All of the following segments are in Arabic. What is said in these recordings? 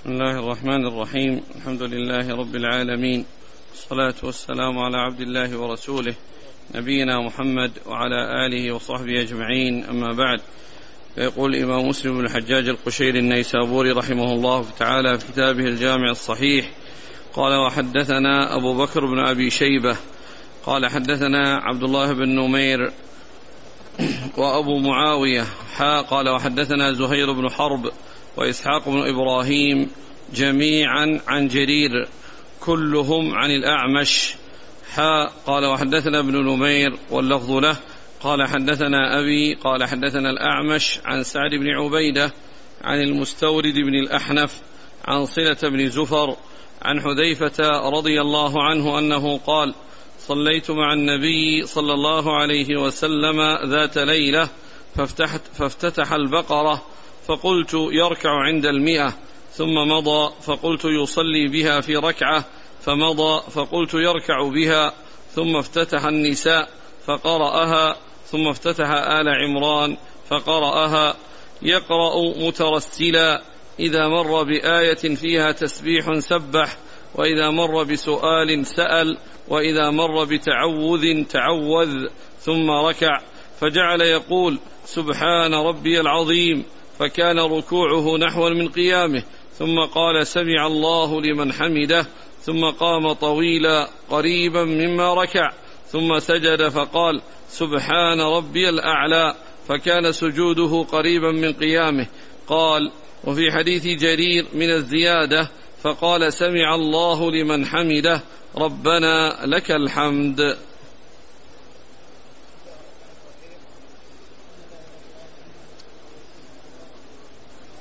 بسم الله الرحمن الرحيم الحمد لله رب العالمين والصلاة والسلام على عبد الله ورسوله نبينا محمد وعلى آله وصحبه أجمعين أما بعد فيقول الإمام مسلم بن الحجاج القشيري النيسابوري رحمه الله تعالى في كتابه الجامع الصحيح قال وحدثنا أبو بكر بن أبي شيبة قال حدثنا عبد الله بن نمير وأبو معاوية حا قال وحدثنا زهير بن حرب وإسحاق بن إبراهيم جميعا عن جرير كلهم عن الأعمش. حا قال وحدثنا ابن نمير واللفظ له. قال حدثنا أبي قال حدثنا الأعمش عن سعد بن عبيدة عن المستورد بن الأحنف عن صلة بن زفر عن حذيفة رضي الله عنه أنه قال صليت مع النبي صلى الله عليه وسلم ذات ليلة فافتحت فافتتح البقرة فقلت يركع عند المئة ثم مضى فقلت يصلي بها في ركعة فمضى فقلت يركع بها ثم افتتح النساء فقرأها ثم افتتح آل عمران فقرأها. يقرأ مترسلا إذا مر بآية فيها تسبيح سبح وإذا مر بسؤال سأل وإذا مر بتعوذ تعوذ ثم ركع. فجعل يقول سبحان ربي العظيم. فكان ركوعه نحوا من قيامه ثم قال سمع الله لمن حمده ثم قام طويلا قريبا مما ركع ثم سجد فقال سبحان ربي الأعلى فكان سجوده قريبا من قيامه. قال وفي حديث جرير من الزيادة فقال سمع الله لمن حمده ربنا لك الحمد.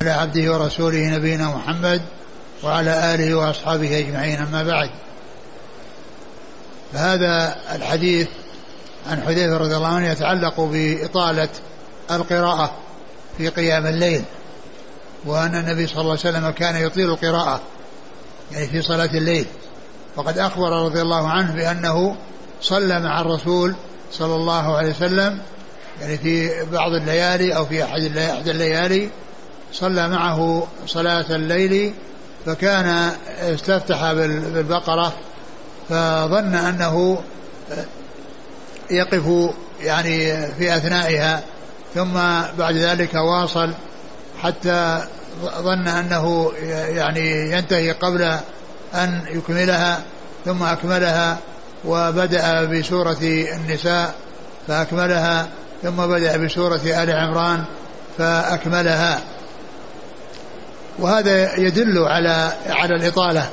على عبده ورسوله نبينا محمد وعلى آله وأصحابه أجمعين أما بعد. فهذا الحديث عن حذيفة رضي الله عنه يتعلق بإطالة القراءة في قيام الليل وأن النبي صلى الله عليه وسلم كان يطيل القراءة يعني في صلاة الليل. وقد أخبر رضي الله عنه بأنه صلى مع الرسول صلى الله عليه وسلم يعني في بعض الليالي أو في أحد الليالي صلى معه صلاة الليل فكان استفتح بالبقرة فظن أنه يقف يعني في أثنائها ثم بعد ذلك واصل حتى ظن أنه يعني ينتهي قبل أن يكملها ثم أكملها وبدأ بسورة النساء فأكملها ثم بدأ بسورة آل عمران فأكملها. وهذا يدل على على الإطالة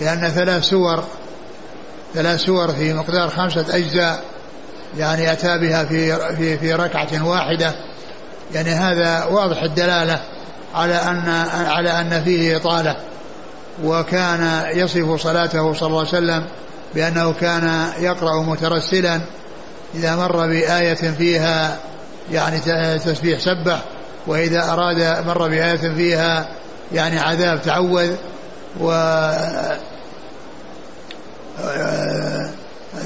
لأن ثلاث سور ثلاث سور في مقدار خمسة أجزاء يعني أتى بها في في في ركعة واحدة. يعني هذا واضح الدلالة على أن على أن فيه إطالة. وكان يصف صلاته صلى الله عليه وسلم بأنه كان يقرأ مترسلا إذا مر بآية فيها يعني تسبيح سبح وإذا أراد مر بآية فيها يعني عذاب تعوذ و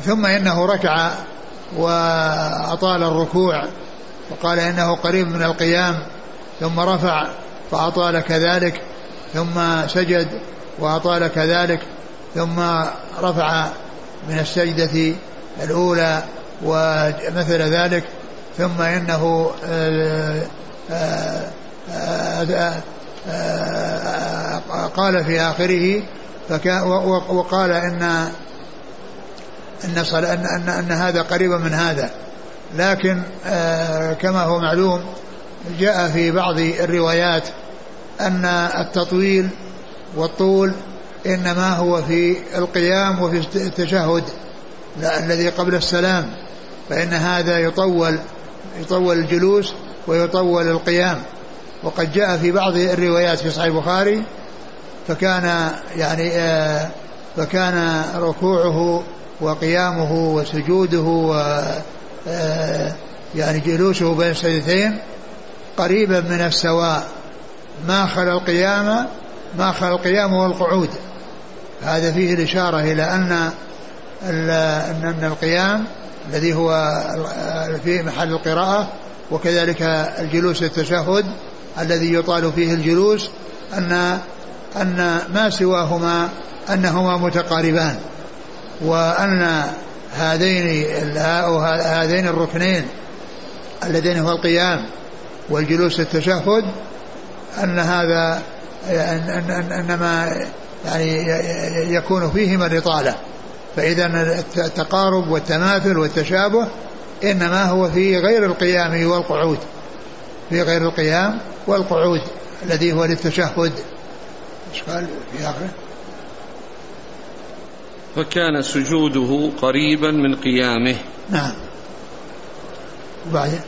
ثم إنه ركع وأطال الركوع وقال إنه قريب من القيام ثم رفع فأطال كذلك ثم سجد وأطال كذلك ثم رفع من السجدة الأولى ومثل ذلك ثم إنه قال في آخره فكان وقال إن أن, أن, أن, أن هذا قريبا من هذا. لكن كما هو معلوم جاء في بعض الروايات أن التطويل والطول إنما هو في القيام وفي التشهد الذي قبل السلام. فإن هذا يطول يطول الجلوس ويطول القيام. وقد جاء في بعض الروايات في صحيح البخاري فكان يعني آه فكان ركوعه وقيامه وسجوده و آه يعني جلوسه بين السجدتين قريبا من السواء. ما خلا القيام ما خلا القيام والقعود هذا فيه الإشارة إلى أن أن القيام الذي هو في محل القراءة وكذلك الجلوس التشهد الذي يطال فيه الجلوس أن أن ما سواهما أنهما متقاربان وأن هذين هذين الركنين اللذين هو القيام والجلوس التشهد أن هذا أنما يعني يكون فيهما الإطالة. فإذا التقارب والتماثل والتشابه إنما هو في غير القيام والقعود. في غير القيام والقعود الذي هو للتشهد. إيش قال؟ في آخره. فكان سجوده قريبا من قيامه. نعم. وبعدين؟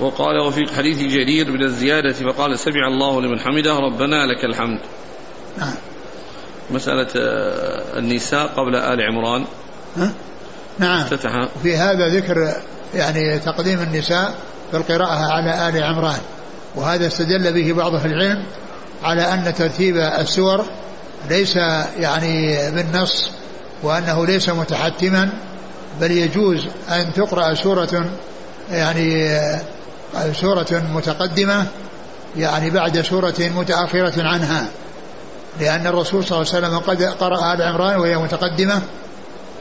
وقال وفي حديث جرير من الزيادة فقال سمع الله لمن حمده ربنا لك الحمد. نعم. مسألة آه، النساء قبل آل عمران. ها؟ نعم. افتتح. في هذا ذكر يعني تقديم النساء في القراءة على آل عمران وهذا استدل به بعض أهل العلم على أن ترتيب السور ليس يعني بالنص وأنه ليس متحتما بل يجوز أن تقرأ سورة يعني سورة متقدمة يعني بعد سورة متأخرة عنها لأن الرسول صلى الله عليه وسلم قد قرأ آل عمران وهي متقدمة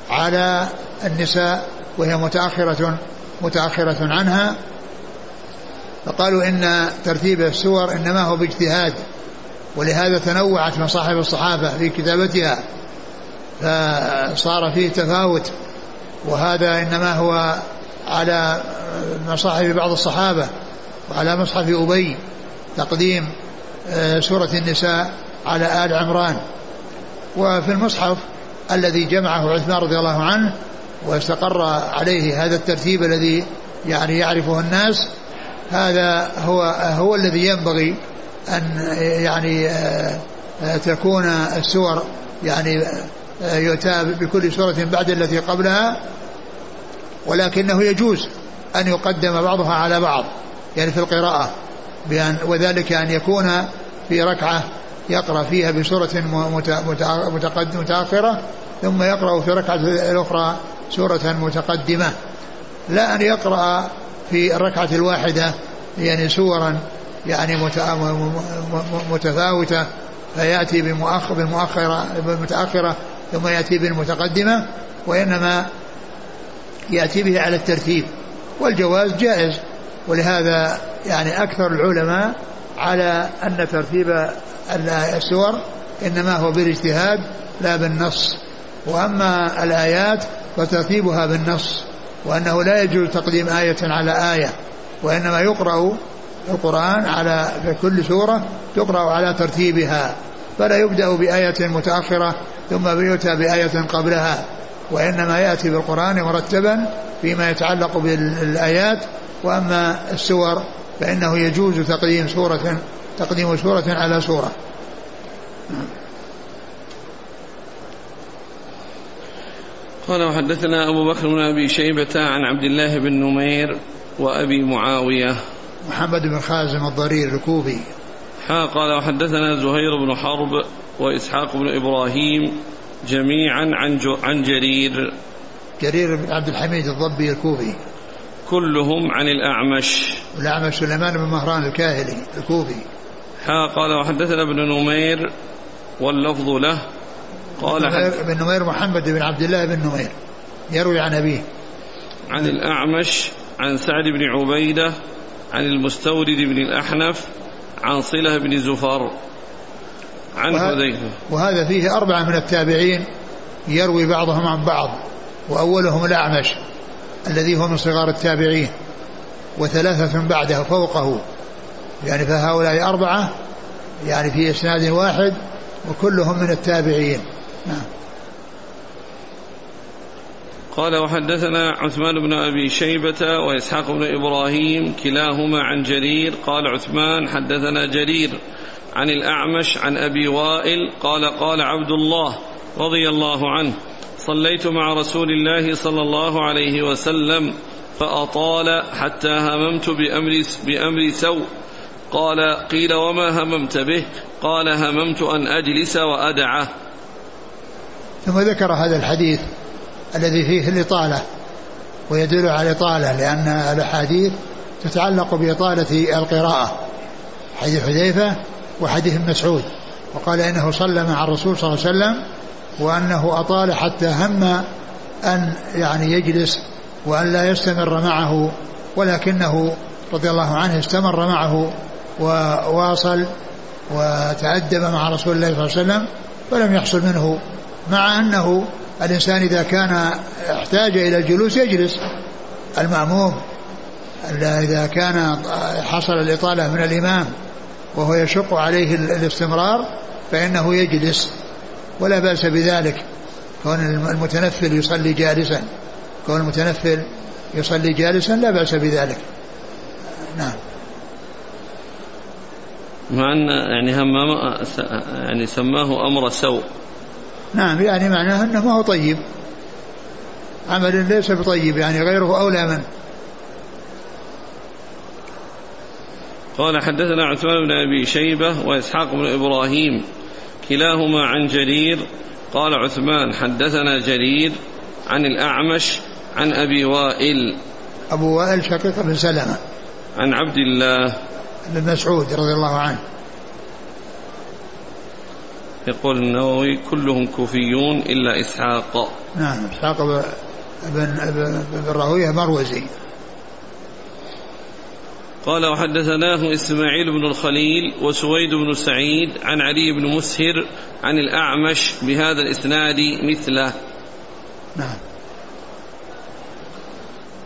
على النساء وهي متأخرة متأخرة عنها فقالوا إن ترتيب السور إنما هو باجتهاد ولهذا تنوعت مصاحف الصحابة في كتابتها فصار فيه تفاوت وهذا إنما هو على مصاحف بعض الصحابة وعلى مصحف أبي تقديم آه، سورة النساء على آل عمران. وفي المصحف الذي جمعه عثمان رضي الله عنه واستقر عليه هذا الترتيب الذي يعني يعرفه الناس هذا هو هو الذي ينبغي أن يعني آه، آه، تكون السور يعني يؤتى بكل سورة بعد التي قبلها ولكنه يجوز أن يقدم بعضها على بعض يعني في القراءة بأن وذلك أن يكون في ركعة يقرأ فيها بسورة متأخرة ثم يقرأ في ركعة الأخرى سورة متقدمة لا أن يقرأ في الركعة الواحدة يعني سورا يعني متفاوتة فيأتي بالمؤخرة بالمتأخرة ثم يأتي بالمتقدمة وإنما يأتي به على الترتيب والجواز جائز ولهذا يعني أكثر العلماء على أن ترتيب السور إنما هو بالاجتهاد لا بالنص وأما الآيات فترتيبها بالنص. وأنه لا يجوز تقديم آية على آية وإنما يقرأ القرآن على كل سورة تقرأ على ترتيبها فلا يبدأ بآية متأخرة ثم يؤتى بآية قبلها وإنما يأتي بالقرآن مرتبا فيما يتعلق بالآيات وأما السور فإنه يجوز تقديم سورة تقديم سورة على سورة. قال وحدثنا أبو بكر بن أبي شيبة عن عبد الله بن نمير وأبي معاوية. محمد بن خازم الضرير الكوفي. قال وحدثنا زهير بن حرب وإسحاق بن إبراهيم جميعا عن عن جرير. جرير بن عبد الحميد الضبي الكوفي. كلهم عن الأعمش. الأعمش سليمان بن مهران الكاهلي الكوفي. ها قال وحدثنا ابن نمير واللفظ له قال بن نمير محمد بن عبد الله بن نمير. يروي عن أبيه. عن الأعمش عن سعد بن عبيدة عن المستورد بن الأحنف عن صلة بن زفر عن حذيفة. وهذا فيه أربعة من التابعين يروي بعضهم عن بعض وأولهم الأعمش الذي هو من صغار التابعين وثلاثة بعده فوقه. يعني فهؤلاء أربعة يعني في إسناد واحد وكلهم من التابعين. نعم. قال وحدثنا عثمان بن أبي شيبة وإسحاق بن إبراهيم كلاهما عن جرير. قال عثمان حدثنا جرير عن الأعمش عن أبي وائل. قال قال عبد الله رضي الله عنه صليت مع رسول الله صلى الله عليه وسلم فأطال حتى هممت بأمر, بأمر سوء. قال قيل وما هممت به؟ قال هممت أن أجلس وأدعه. ثم ذكر هذا الحديث الذي فيه الإطالة ويدل على الإطالة لأن الأحاديث تتعلق بإطالة القراءة حديث حذيفة وحديث مسعود وقال إنه صلى مع الرسول صلى الله عليه وسلم وأنه أطال حتى هم أن يعني يجلس وأن لا يستمر معه ولكنه رضي الله عنه استمر معه وواصل وتأدب مع رسول الله صلى الله عليه وسلم ولم يحصل منه مع أنه الإنسان إذا كان احتاج إلى الجلوس يجلس. المأموم إذا كان حصل الإطالة من الإمام وهو يشق عليه الاستمرار فإنه يجلس. ولا بأس بذلك. كون المتنفل يصلي جالسا. كون المتنفل يصلي جالسا لا بأس بذلك. نعم. مع أن يعني هم يعني سماه أمر سوء نعم يعني معناه أنه ما هو طيب. عمل ليس بطيب يعني غيره أولى منه قال حدثنا عثمان بن أبي شيبة وإسحاق بن إبراهيم كلاهما عن جرير. قال عثمان حدثنا جرير عن الأعمش عن أبي وائل. أبو وائل شقيق بن سلمة. عن عبد الله بن مسعود رضي الله عنه. يقول النووي كلهم كوفيون إلا إسحاق. نعم إسحاق بن, بن, بن راهويه مروزي قال وحدثناه إسماعيل بن الخليل وسويد بن سعيد عن علي بن مسهر عن الأعمش بهذا الإسناد مثله. نعم.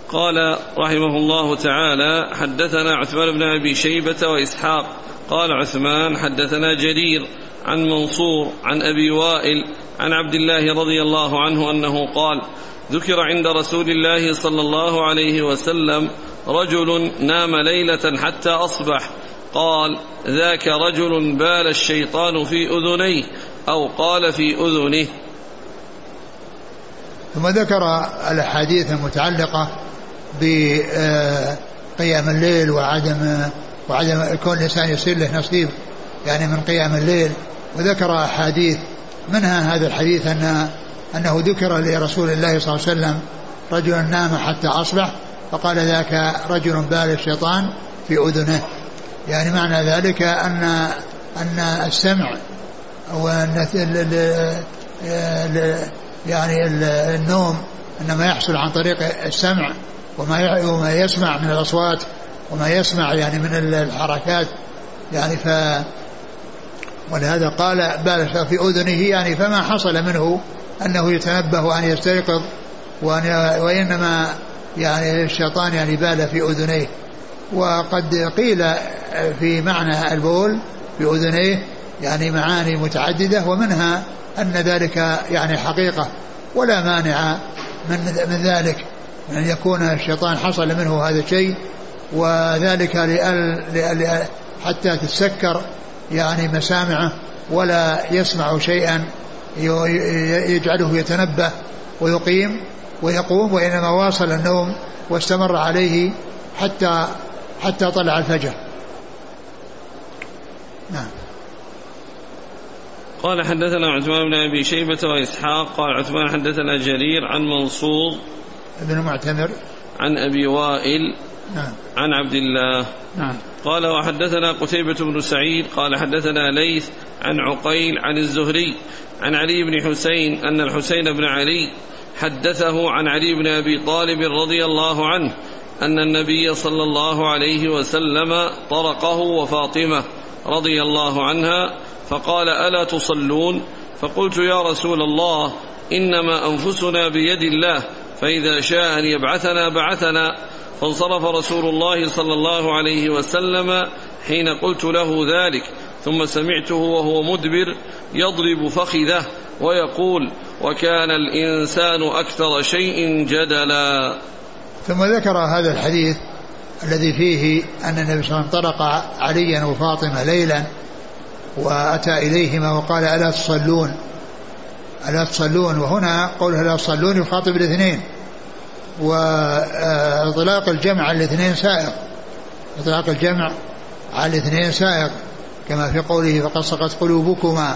قال رحمه الله تعالى حدثنا عثمان بن أبي شيبة وإسحاق. قال عثمان حدثنا جرير. عن منصور عن أبي وائل عن عبد الله رضي الله عنه أنه قال ذكر عند رسول الله صلى الله عليه وسلم رجل نام ليلة حتى أصبح. قال ذاك رجل بال الشيطان في أذنيه أو قال في أذنه. ثم ذكر الأحاديث المتعلقة بقيام الليل وعدم وعدم كون الإنسان يصير له نصيب يعني من قيام الليل وذكر أحاديث منها هذا الحديث أن أنه ذكر لرسول الله صلى الله عليه وسلم رجل نام حتى أصبح فقال ذاك رجل بال الشيطان في أذنه. يعني معنى ذلك أن أن السمع وأن يعني النوم إنما يحصل عن طريق السمع وما وما يسمع من الأصوات وما يسمع يعني من الحركات. يعني ف ولهذا قال بال في أذنه يعني فما حصل منه أنه يتنبه وأن يستيقظ وأن وإنما يعني الشيطان يعني بال في أذنيه. وقد قيل في معنى البول في أذنيه يعني معاني متعددة ومنها أن ذلك يعني حقيقة ولا مانع من من ذلك أن يعني يكون الشيطان حصل منه هذا الشيء. وذلك لأل حتى تتسكر يعني مسامعه ولا يسمع شيئا يجعله يتنبه ويقيم ويقوم وإنما واصل النوم واستمر عليه حتى حتى طلع الفجر. نعم. قال حدثنا عثمان بن أبي شيبة وإسحاق قال عثمان حدثنا جرير عن منصور بن معتمر. عن أبي وائل نعم. عن عبد الله. نعم. قال وحدثنا قتيبة بن سعيد قال حدثنا ليث عن عقيل عن الزهري عن علي بن حسين أن الحسين بن علي حدثه عن علي بن أبي طالب رضي الله عنه أن النبي صلى الله عليه وسلم طرقه وفاطمة رضي الله عنها فقال ألا تصلون؟ فقلت يا رسول الله إنما أنفسنا بيد الله فإذا شاء أن يبعثنا بعثنا. فانصرف رسول الله صلى الله عليه وسلم حين قلت له ذلك ثم سمعته وهو مدبر يضرب فخذه ويقول وكان الإنسان أكثر شيء جدلا. ثم ذكر هذا الحديث الذي فيه أن النبي صلى الله عليه وسلم طرق عليا وفاطمة ليلا وأتى إليهما وقال ألا تصلون؟ ألا تصلون؟ وهنا قوله ألا تصلون يخاطب الاثنين. وإطلاق الجمع على الاثنين سائق. إطلاق الجمع على الاثنين سائق. كما في قوله فقد سقت قلوبكما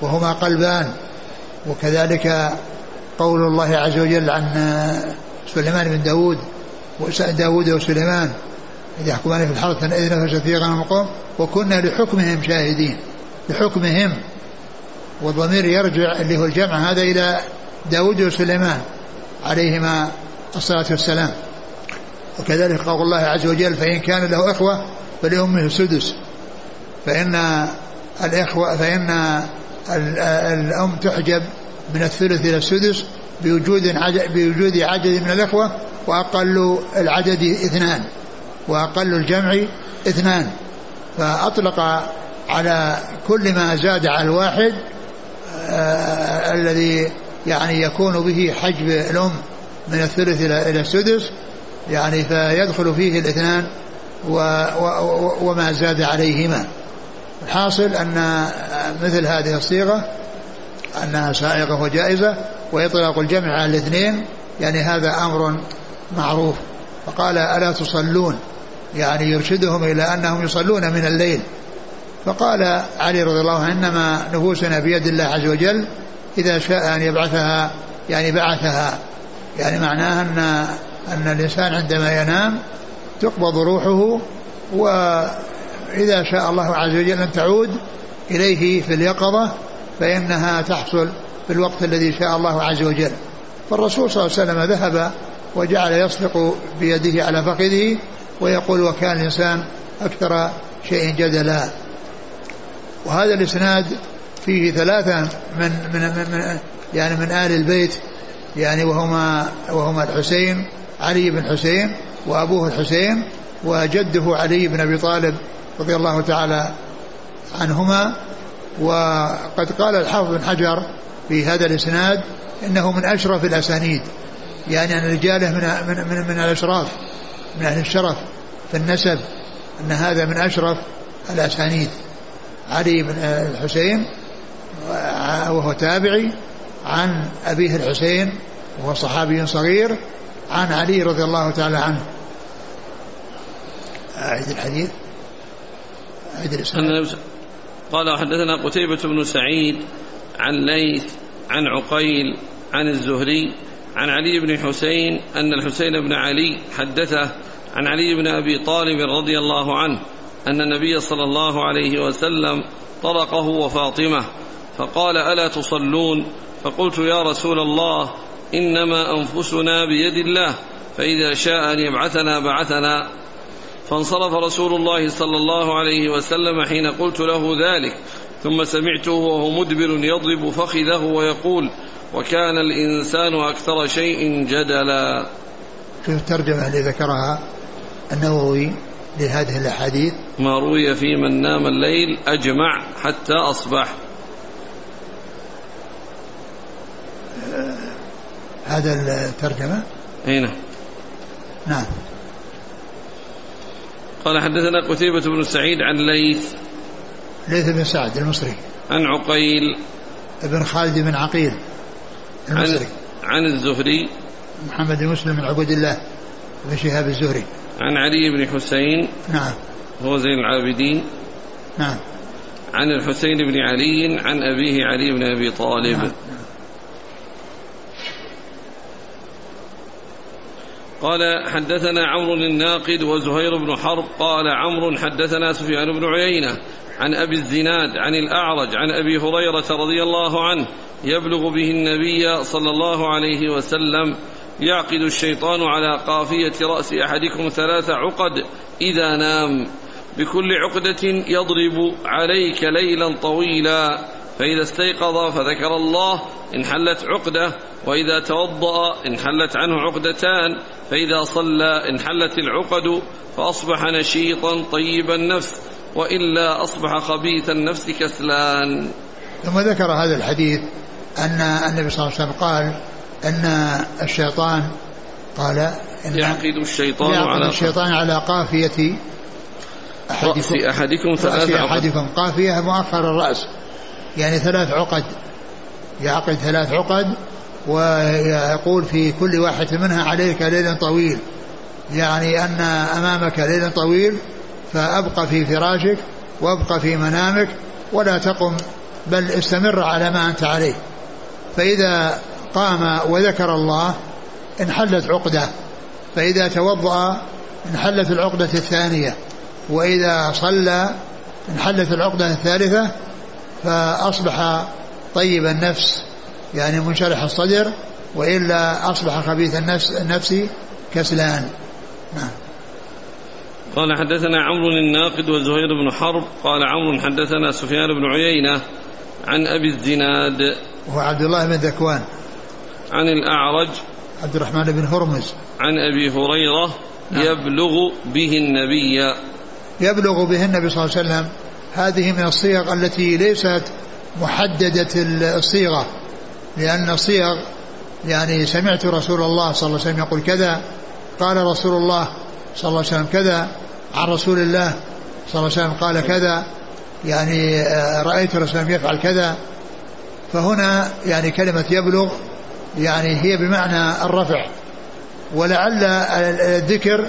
وهما قلبان. وكذلك قول الله عز وجل عن سليمان بن داود داود وسليمان إذ يحكمان في الحرث إذ نفشت فيه غنم القوم وكنا لحكمهم شاهدين. بحكمهم والضمير يرجع اللي هو الجمع هذا إلى داود وسليمان. عليهما الصلاة والسلام. وكذلك قول الله عز وجل فإن كان له إخوة فلأمه السدس. فإن الإخوة فإن الأم تحجب من الثلث إلى السدس بوجود بوجود عدد من الإخوة وأقل العدد اثنان وأقل الجمع اثنان. فأطلق على كل ما زاد على الواحد آه الذي يعني يكون به حجب الأم من الثلث إلى السدس يعني فيدخل فيه الاثنان و و وما زاد عليهما. الحاصل أن مثل هذه الصيغة أنها سائغة وجائزة وإطلاق الجمع على الاثنين يعني هذا أمر معروف. فقال ألا تصلون؟ يعني يرشدهم إلى أنهم يصلون من الليل. فقال علي رضي الله عنه إنما نفوسنا بيد الله عز وجل إذا شاء أن يبعثها يعني بعثها. يعني معناها أن أن الإنسان عندما ينام تقبض روحه وإذا شاء الله عز وجل أن تعود إليه في اليقظة فإنها تحصل في الوقت الذي شاء الله عز وجل. فالرسول صلى الله عليه وسلم ذهب وجعل يصدق بيده على فخذه ويقول وكان الإنسان أكثر شيء جدلا. وهذا الإسناد فيه ثلاثة من, من, من يعني من آل البيت يعني وهما وهما الحسين علي بن حسين وأبوه الحسين وجده علي بن أبي طالب رضي الله تعالى عنهما. وقد قال الحافظ بن حجر في هذا الإسناد إنه من أشرف الأسانيد يعني أن رجاله من, من, من, من الأشراف من أهل الشرف في النسب أن هذا من أشرف الأسانيد. علي بن الحسين وهو تابعي عن أبيه الحسين وهو صحابي صغير عن علي رضي الله تعالى عنه. أعيد الحديث. أعيد الإسلام قال حدثنا قتيبة بن سعيد عن ليث عن عقيل عن الزهري عن علي بن حسين أن الحسين بن علي حدثه عن علي بن أبي طالب رضي الله عنه أن النبي صلى الله عليه وسلم طرقه وفاطمة. فقال ألا تصلون؟ فقلت يا رسول الله إنما أنفسنا بيد الله فإذا شاء أن يبعثنا بعثنا. فانصرف رسول الله صلى الله عليه وسلم حين قلت له ذلك ثم سمعته وهو مدبر يضرب فخذه ويقول وكان الإنسان أكثر شيء جدلا. في الترجمة اللي ذكرها النووي لهذه الأحاديث؟ ما روي في من نام الليل أجمع حتى أصبح. هذا الترجمة؟ أي نعم. نعم. قال حدثنا قتيبة بن سعيد عن ليث. ليث بن سعد المصري. عن عقيل. بن خالد بن عقيل المصري. عن, عن الزهري. محمد بن مسلم بن عبد الله بن شهاب الزهري. عن علي بن حسين. نعم. هو زين العابدين. نعم. عن الحسين بن علي عن أبيه علي بن أبي طالب. نعم. قال حدثنا عمرو الناقد وزهير بن حرب قال عمرو حدثنا سفيان بن عيينة عن أبي الزناد عن الأعرج عن أبي هريرة رضي الله عنه يبلغ به النبي صلى الله عليه وسلم يعقد الشيطان على قافية رأس أحدكم ثلاث عقد إذا نام بكل عقدة يضرب عليك ليلا طويلا. فإذا استيقظ فذكر الله انحلت عقدة وإذا توضأ انحلت عنه عقدتان فإذا صلى انحلت العقد فأصبح نشيطا طيب النفس وإلا أصبح خبيث النفس كسلان. ثم ذكر هذا الحديث أن النبي صلى الله عليه وسلم قال أن الشيطان قال إن يعقد الشيطان يعقد على الشيطان على قافية أحدكم رأس أحدكم. ثلاث رأس عقد أحدكم. قافية مؤخر الرأس. يعني ثلاث عقد يعقد ثلاث عقد ويقول في كل واحد منها عليك ليل طويل يعني أن أمامك ليل طويل فأبقى في فراشك وأبقى في منامك ولا تقم بل استمر على ما أنت عليه. فإذا قام وذكر الله انحلت عقدة فإذا توضأ انحلت العقدة الثانية وإذا صلى انحلت العقدة الثالثة فأصبح طيب النفس يعني منشرح الصدر وإلا أصبح خبيث النفس النفس كسلان. نعم. قال حدثنا عمرو الناقد وزهير بن حرب قال عمرو حدثنا سفيان بن عيينة عن أبي الزناد. وهو عبد الله بن ذكوان. عن الأعرج. عبد الرحمن بن هرمز. عن أبي هريرة نعم. يبلغ به النبي. يبلغ به النبي صلى الله عليه وسلم. هذه من الصيغ التي ليست محددة الصيغة لأن الصيغ يعني سمعت رسول الله صلى الله عليه وسلم يقول كذا قال رسول الله صلى الله عليه وسلم كذا عن رسول الله صلى الله عليه وسلم قال كذا يعني آه، رأيت رسول الله يفعل كذا. فهنا يعني كلمة يبلغ يعني هي بمعنى الرفع. ولعل الذكر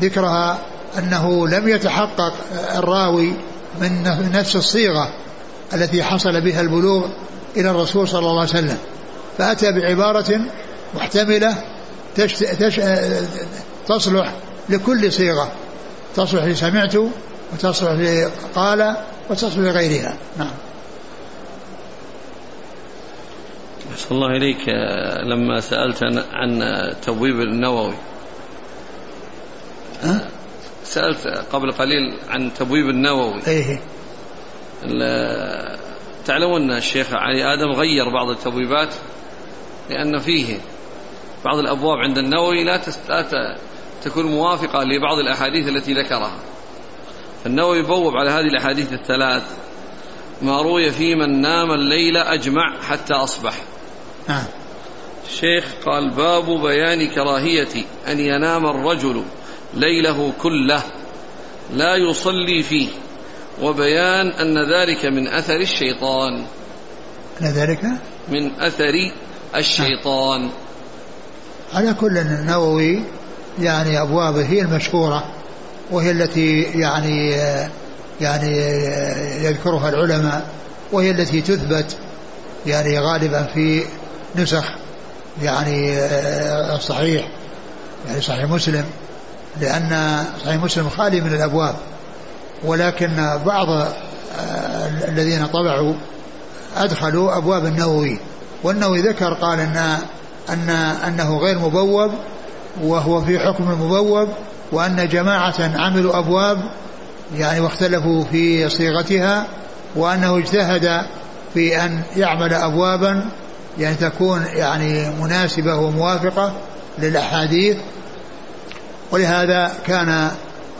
ذكرها أنه لم يتحقق الراوي من نفس الصيغة التي حصل بها البلوغ إلى الرسول صلى الله عليه وسلم. فأتى بعبارة محتملة تش تش تصلح لكل صيغة. تصلح لسمعت وتصلح لقال وتصلح لغيرها. نعم. أحسن الله إليك. لما سألت عن تبويب النووي. أه؟ سألت قبل قليل عن تبويب النووي. إيه تعلمون الشيخ علي آدم غير بعض التبويبات؟ لأن فيه بعض الأبواب عند النووي لا, لا تكون موافقة لبعض الأحاديث التي ذكرها. فالنووي بوب على هذه الأحاديث الثلاث. ما روي في من نام الليل أجمع حتى أصبح. نعم. الشيخ قال باب بيان كراهية أن ينام الرجل ليله كله لا يصلي فيه وبيان أن ذلك من أثر الشيطان. أن ذلك من أثر الشيطان. على كل النووي يعني أبوابه هي المشهورة وهي التي يعني يعني يذكرها العلماء وهي التي تثبت يعني غالبا في نسخ يعني الصحيح يعني صحيح مسلم. لأن صحيح مسلم خالي من الأبواب ولكن بعض آه، الذين طبعوا أدخلوا أبواب النووي والنووي ذكر قال أن أن أنه غير مبوب وهو في حكم المبوب وأن جماعة عملوا أبواب يعني واختلفوا في صيغتها وأنه اجتهد في أن يعمل أبوابا يعني تكون يعني مناسبة وموافقة للأحاديث ولهذا كان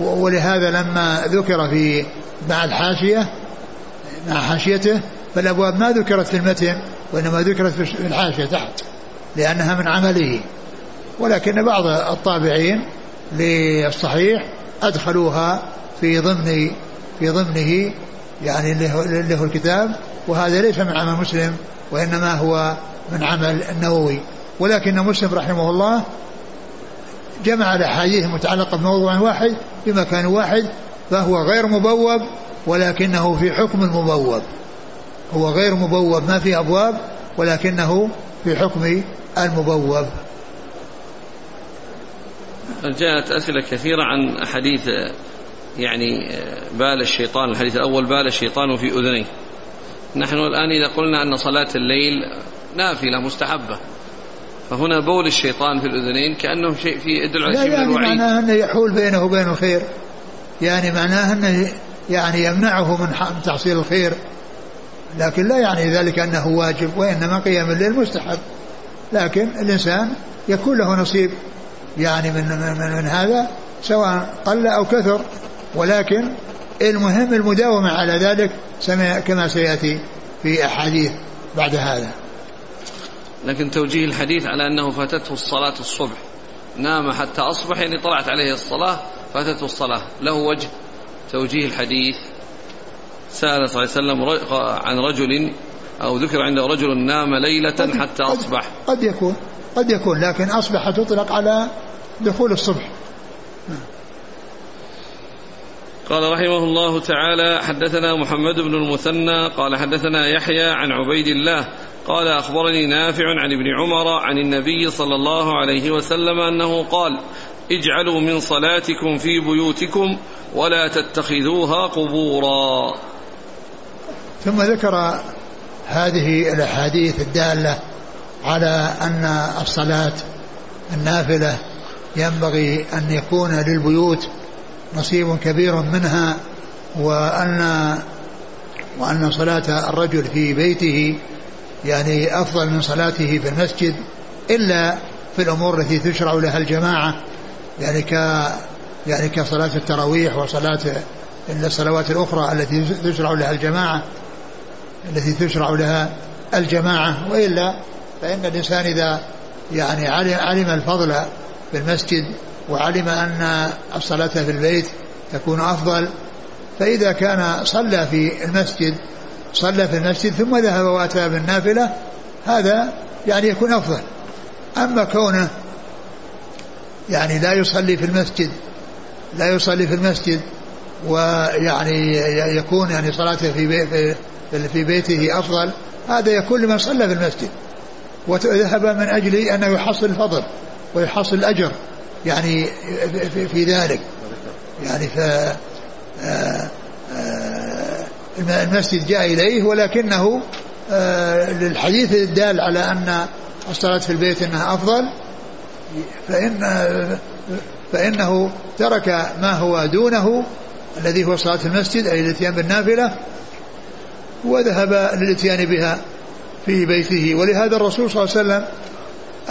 ولهذا لما ذكر في مع الحاشية مع حاشيته فالأبواب ما ذكرت في المتن وإنما ذكرت في الحاشية تحت لأنها من عمله. ولكن بعض الطابعين للصحيح أدخلوها في ضمن في ضمنه يعني هو الكتاب وهذا ليس من عمل مسلم وإنما هو من عمل النووي ولكن مسلم رحمه الله جمع الأحاديث المتعلقة بموضوع واحد بمكان واحد فهو غير مبوب ولكنه في حكم المبوب هو غير مبوب ما في أبواب ولكنه في حكم المبوب. جاءت أسئلة كثيرة عن أحاديث يعني بال الشيطان. الحديث الأول بال الشيطان في أذنيه. نحن الآن إذا قلنا أن صلاة الليل نافلة مستحبة. فهنا بول الشيطان في الأذنين كأنه شيء في يدل على شيء يعني من الوعيد. معناه أنه يحول بينه وبين الخير. يعني معناه أنه يعني يمنعه من تحصيل الخير. لكن لا يعني ذلك أنه واجب وإنما قيام الليل مستحب لكن الإنسان يكون له نصيب. يعني من, من, من هذا سواء قل أو كثر. ولكن المهم المداومة على ذلك كما سيأتي في أحاديث بعد هذا. لكن توجيه الحديث على أنه فاتته الصلاة الصبح. نام حتى أصبح يعني طلعت عليه الصلاة فاتته الصلاة. له وجه توجيه الحديث. سأل صلى الله عليه وسلم عن رجل أو ذكر عنده رجل نام ليلة حتى أصبح. قد يكون قد يكون لكن أصبح تطلق على دخول الصبح. قال رحمه الله تعالى حدثنا محمد بن المثنى قال حدثنا يحيى عن عبيد الله قال أخبرني نافع عن ابن عمر عن النبي صلى الله عليه وسلم أنه قال اجعلوا من صلاتكم في بيوتكم ولا تتخذوها قبورا. ثم ذكر هذه الأحاديث الدالة على أن الصلاة النافلة ينبغي أن يكون للبيوت نصيب كبير منها وأن وأن صلاة الرجل في بيته يعني أفضل من صلاته في المسجد إلا في الأمور التي تشرع لها الجماعة يعني ك يعني كصلاة التراويح وصلاة الصلوات الأخرى التي تشرع لها الجماعة التي تشرع لها الجماعة. وإلا فإن الإنسان إذا يعني علم الفضل في المسجد وعلم أن الصلاة في البيت تكون أفضل فإذا كان صلى في المسجد صلى في المسجد ثم ذهب وأتى بالنافلة هذا يعني يكون أفضل. أما كونه يعني لا يصلي في المسجد لا يصلي في المسجد ويعني يكون يعني صلاته في في بيته أفضل هذا يكون لمن صلى في المسجد. وذهب من أجل أنه يحصل الفضل ويحصل الأجر يعني في ذلك. يعني ف آه، آه، المسجد جاء إليه ولكنه آه، للحديث الدال على أن الصلاة في البيت إنها أفضل. فإن فإنه ترك ما هو دونه الذي هو صلاة المسجد أي الإتيان بالنافلة وذهب للإتيان بها في بيته. ولهذا الرسول صلى الله عليه وسلم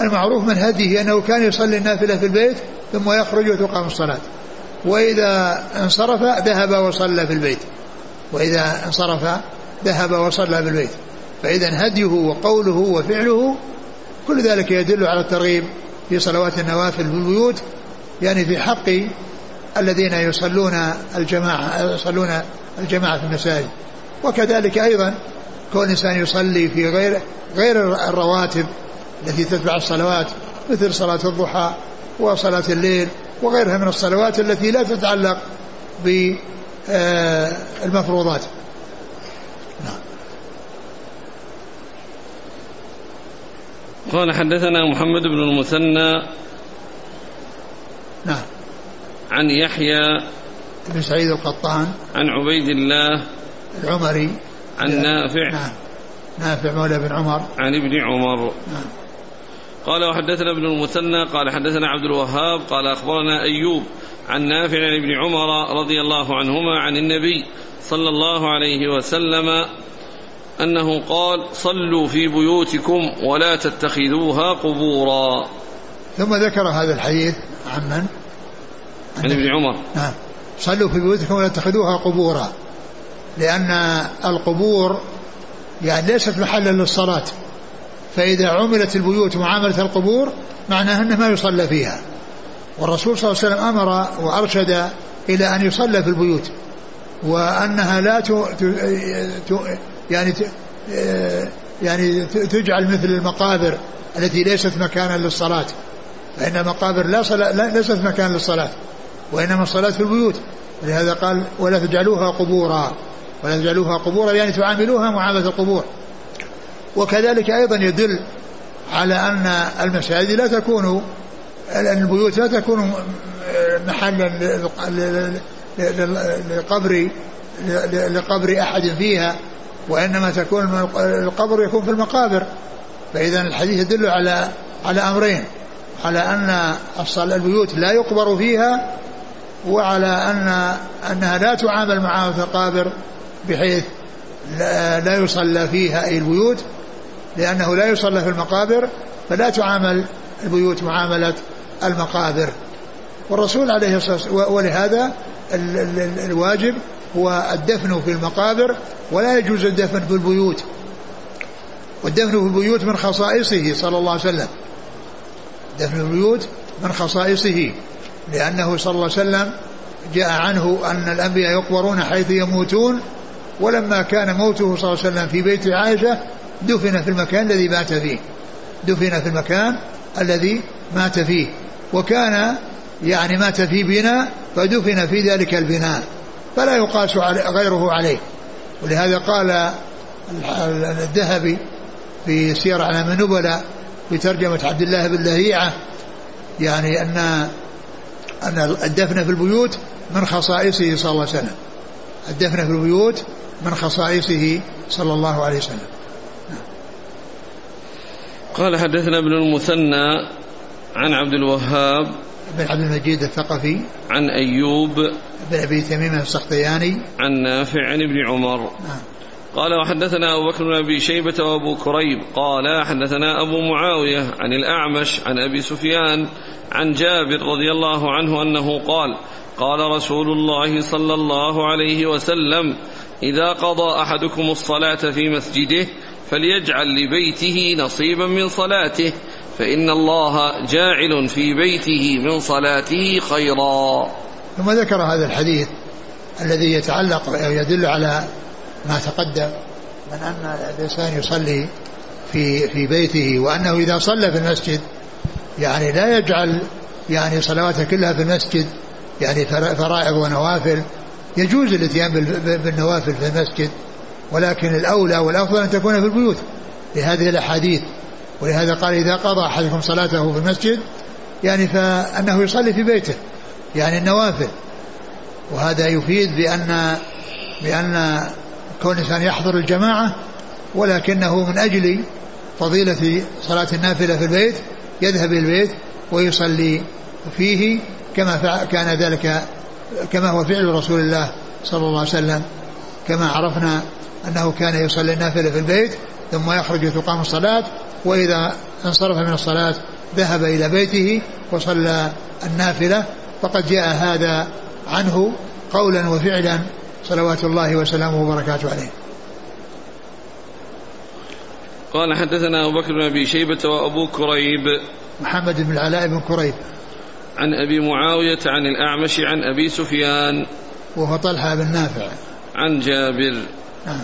المعروف من هديه أنه كان يصلي النافلة في البيت ثم يخرج وتقام الصلاة. وإذا انصرف ذهب وصلى في البيت. وإذا انصرف ذهب وصلى في البيت فإذا هديه وقوله وفعله كل ذلك يدل على الترغيب في صلوات النوافل في البيوت يعني في حق الذين يصلون الجماعة يصلون الجماعة في المساجد. وكذلك أيضا كون الإنسان يصلي في غير غير الرواتب التي تتبع الصلوات مثل صلاة الضحى وصلاة الليل وغيرها من الصلوات التي لا تتعلق بالمفروضات نعم. قال حدثنا محمد بن المثنى نعم. عن يحيى بن سعيد القطان. عن عبيد الله العمري. عن نافع. نعم. نافع مولى بن عمر. عن ابن عمر. نعم. قال وحدثنا ابن المثنى قال حدثنا عبد الوهاب قال أخبرنا أيوب عن نافع عن ابن عمر رضي الله عنهما عن النبي صلى الله عليه وسلم أنه قال صلوا في بيوتكم ولا تتخذوها قبورا. ثم ذكر هذا الحديث عن من؟ عن ابن عمر. نعم. صلوا في بيوتكم ولا تتخذوها قبورا. لأن القبور يعني ليست محلا للصلاة. فإذا عملت البيوت معاملة القبور معناها أنه ما يصلى فيها. والرسول صلى الله عليه وسلم أمر وأرشد إلى أن يصلى في البيوت وأنها لا ت... يعني ت... يعني تجعل مثل المقابر التي ليست مكانا للصلاة فإن المقابر لا صلاة لا ليست مكان للصلاة وإنما الصلاة في البيوت ولهذا قال ولا تجعلوها قبورا ولا تجعلوها قبورا يعني تعاملوها معاملة القبور. وكذلك أيضا يدل على أن المساجد لا تكون البيوت لا تكون محلا لقبر لقبر أحد فيها وإنما تكون القبر يكون في المقابر. فإذا الحديث يدل على على أمرين على أن البيوت لا يقبر فيها وعلى أن أنها لا تعامل معاملة القابر بحيث لا يصلى فيها أي البيوت لأنه لا يصلى في المقابر فلا تعامل البيوت معاملة المقابر. والرسول عليه الصلاة والسلام ولهذا الواجب هو الدفن في المقابر ولا يجوز الدفن في البيوت. والدفن في البيوت من خصائصه صلى الله عليه وسلم. دفن البيوت من خصائصه لأنه صلى الله عليه وسلم جاء عنه أن الأنبياء يقبرون حيث يموتون ولما كان موته صلى الله عليه وسلم في بيت عائشة دفن في المكان الذي مات فيه. دفن في المكان الذي مات فيه. وكان يعني مات في بناء فدفن في ذلك البناء فلا يقاس غيره عليه. ولهذا قال الذهبي في سير علام النبلاء في ترجمة عبد الله بن لهيعة يعني أن أن الدفن في البيوت من خصائصه صلى الله عليه وسلم. الدفن في البيوت من خصائصه صلى الله عليه وسلم. قال حدثنا ابن المثنى عن عبد الوهاب بن عبد المجيد الثقفي عن أيوب بن أبي تميم السختياني. عن نافع عن ابن عمر. نعم. قال وحدثنا أبو بكر بن أبي شيبة وأبو كريب. قال حدثنا أبو معاوية عن الأعمش عن أبي سفيان عن جابر رضي الله عنه أنه قال قال رسول الله صلى الله عليه وسلم إذا قضى أحدكم الصلاة في مسجده فليجعل لبيته نصيبا من صلاته. فإن الله جاعل في بيته من صلاته خيرا. ثم ذكر هذا الحديث الذي يتعلق يدل على ما تقدم من أن الإنسان يصلي في في بيته وأنه إذا صلى في المسجد يعني لا يجعل يعني صلواته كلها في المسجد يعني فرائض ونوافل. يجوز الإتيان بالنوافل في المسجد ولكن الأولى والأفضل أن تكون في البيوت. لهذه الأحاديث ولهذا قال إذا قضى أحدكم صلاته في المسجد يعني فأنه يصلي في بيته يعني النوافل. وهذا يفيد بأن بأن كون الإنسان يحضر الجماعة ولكنه من أجل فضيلة صلاة النافلة في البيت يذهب إلى البيت ويصلي فيه كما كان ذلك كما هو فعل رسول الله صلى الله عليه وسلم. كما عرفنا أنه كان يصلي النافلة في البيت ثم يخرج تقام الصلاة وإذا انصرف من الصلاة ذهب إلى بيته وصلى النافلة فقد جاء هذا عنه قولا وفعلا صلوات الله وسلامه وبركاته عليه. قال حدثنا أبو بكر بن أبي شيبة وأبو كريب. محمد بن العلاء بن كريب. عن أبي معاوية عن الأعمش عن أبي سفيان. وهو طلحة بن نافع. عن جابر. نعم.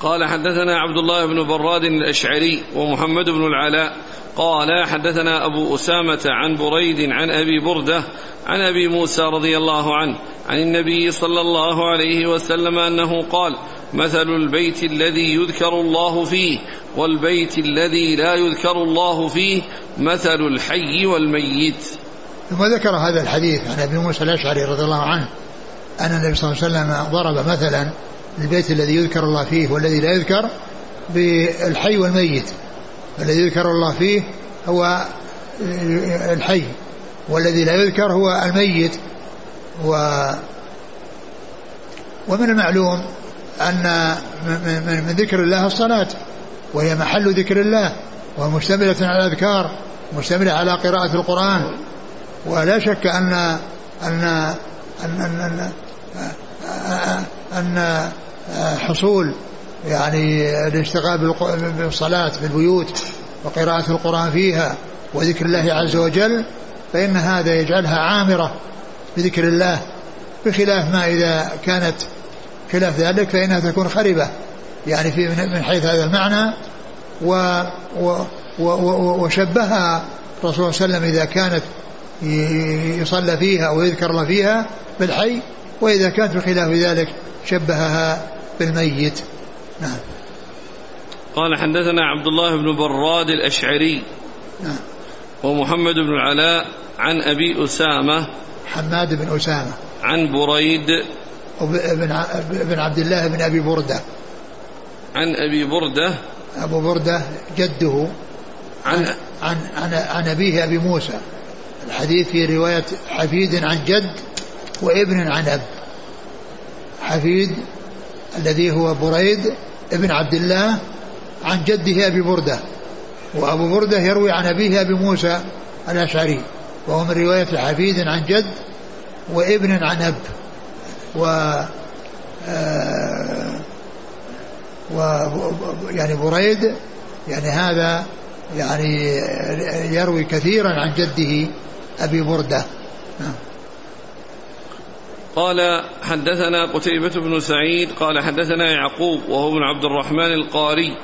قال حدثنا عبد الله بن براد الأشعري ومحمد بن العلاء. قال حدثنا أبو أسامة عن بريد عن أبي بردة عن أبي موسى رضي الله عنه عن النبي صلى الله عليه وسلم أنه قال مثل البيت الذي يذكر الله فيه والبيت الذي لا يذكر الله فيه مثل الحي والميت. ثم ذكر هذا الحديث عن أبي موسى الأشعري رضي الله عنه أن النبي صلى الله عليه وسلم ضرب مثلا البيت الذي يذكر الله فيه والذي لا يذكر بالحي والميت. الذي يذكر الله فيه هو الحي والذي لا يذكر هو الميت. و ومن المعلوم أن من ذكر الله الصلاة وهي محل ذكر الله ومشتملة على الأذكار مشتملة على قراءة القرآن. ولا شك أن أن أن أن, أن, أن حصول يعني الاشتغال بالصلاة في البيوت وقراءة القرآن فيها وذكر الله عز وجل فإن هذا يجعلها عامرة بذكر الله بخلاف ما إذا كانت خلاف ذلك فإنها تكون خربة يعني في من حيث هذا المعنى و و و وشبهها الرسول صلى الله عليه وسلم إذا كانت يصلى فيها ويذكر الله فيها بالحي وإذا كانت بخلاف ذلك شبهها بالميت نعم. قال حدثنا عبد الله بن براد الأشعري نعم. ومحمد بن العلاء عن أبي أسامة حماد بن أسامة. عن بريد بن عبد الله بن أبي بردة. عن أبي بردة أبو بردة جده عن عن عن, عن أبيه أبي موسى. الحديث في رواية حفيد عن جد وابن عن أب. حفيد الذي هو بريد ابن عبد الله عن جده أبي بردة. وأبو بردة يروي عن أبيه أبي موسى الأشعري وهو من رواية حفيد عن جد وابن عن أب. و آه، و يعني بريد يعني هذا يعني يروي كثيرا عن جده أبي بردة. نعم. قال حدثنا قتيبة بن سعيد قال حدثنا يعقوب وهو بن عبد الرحمن القاري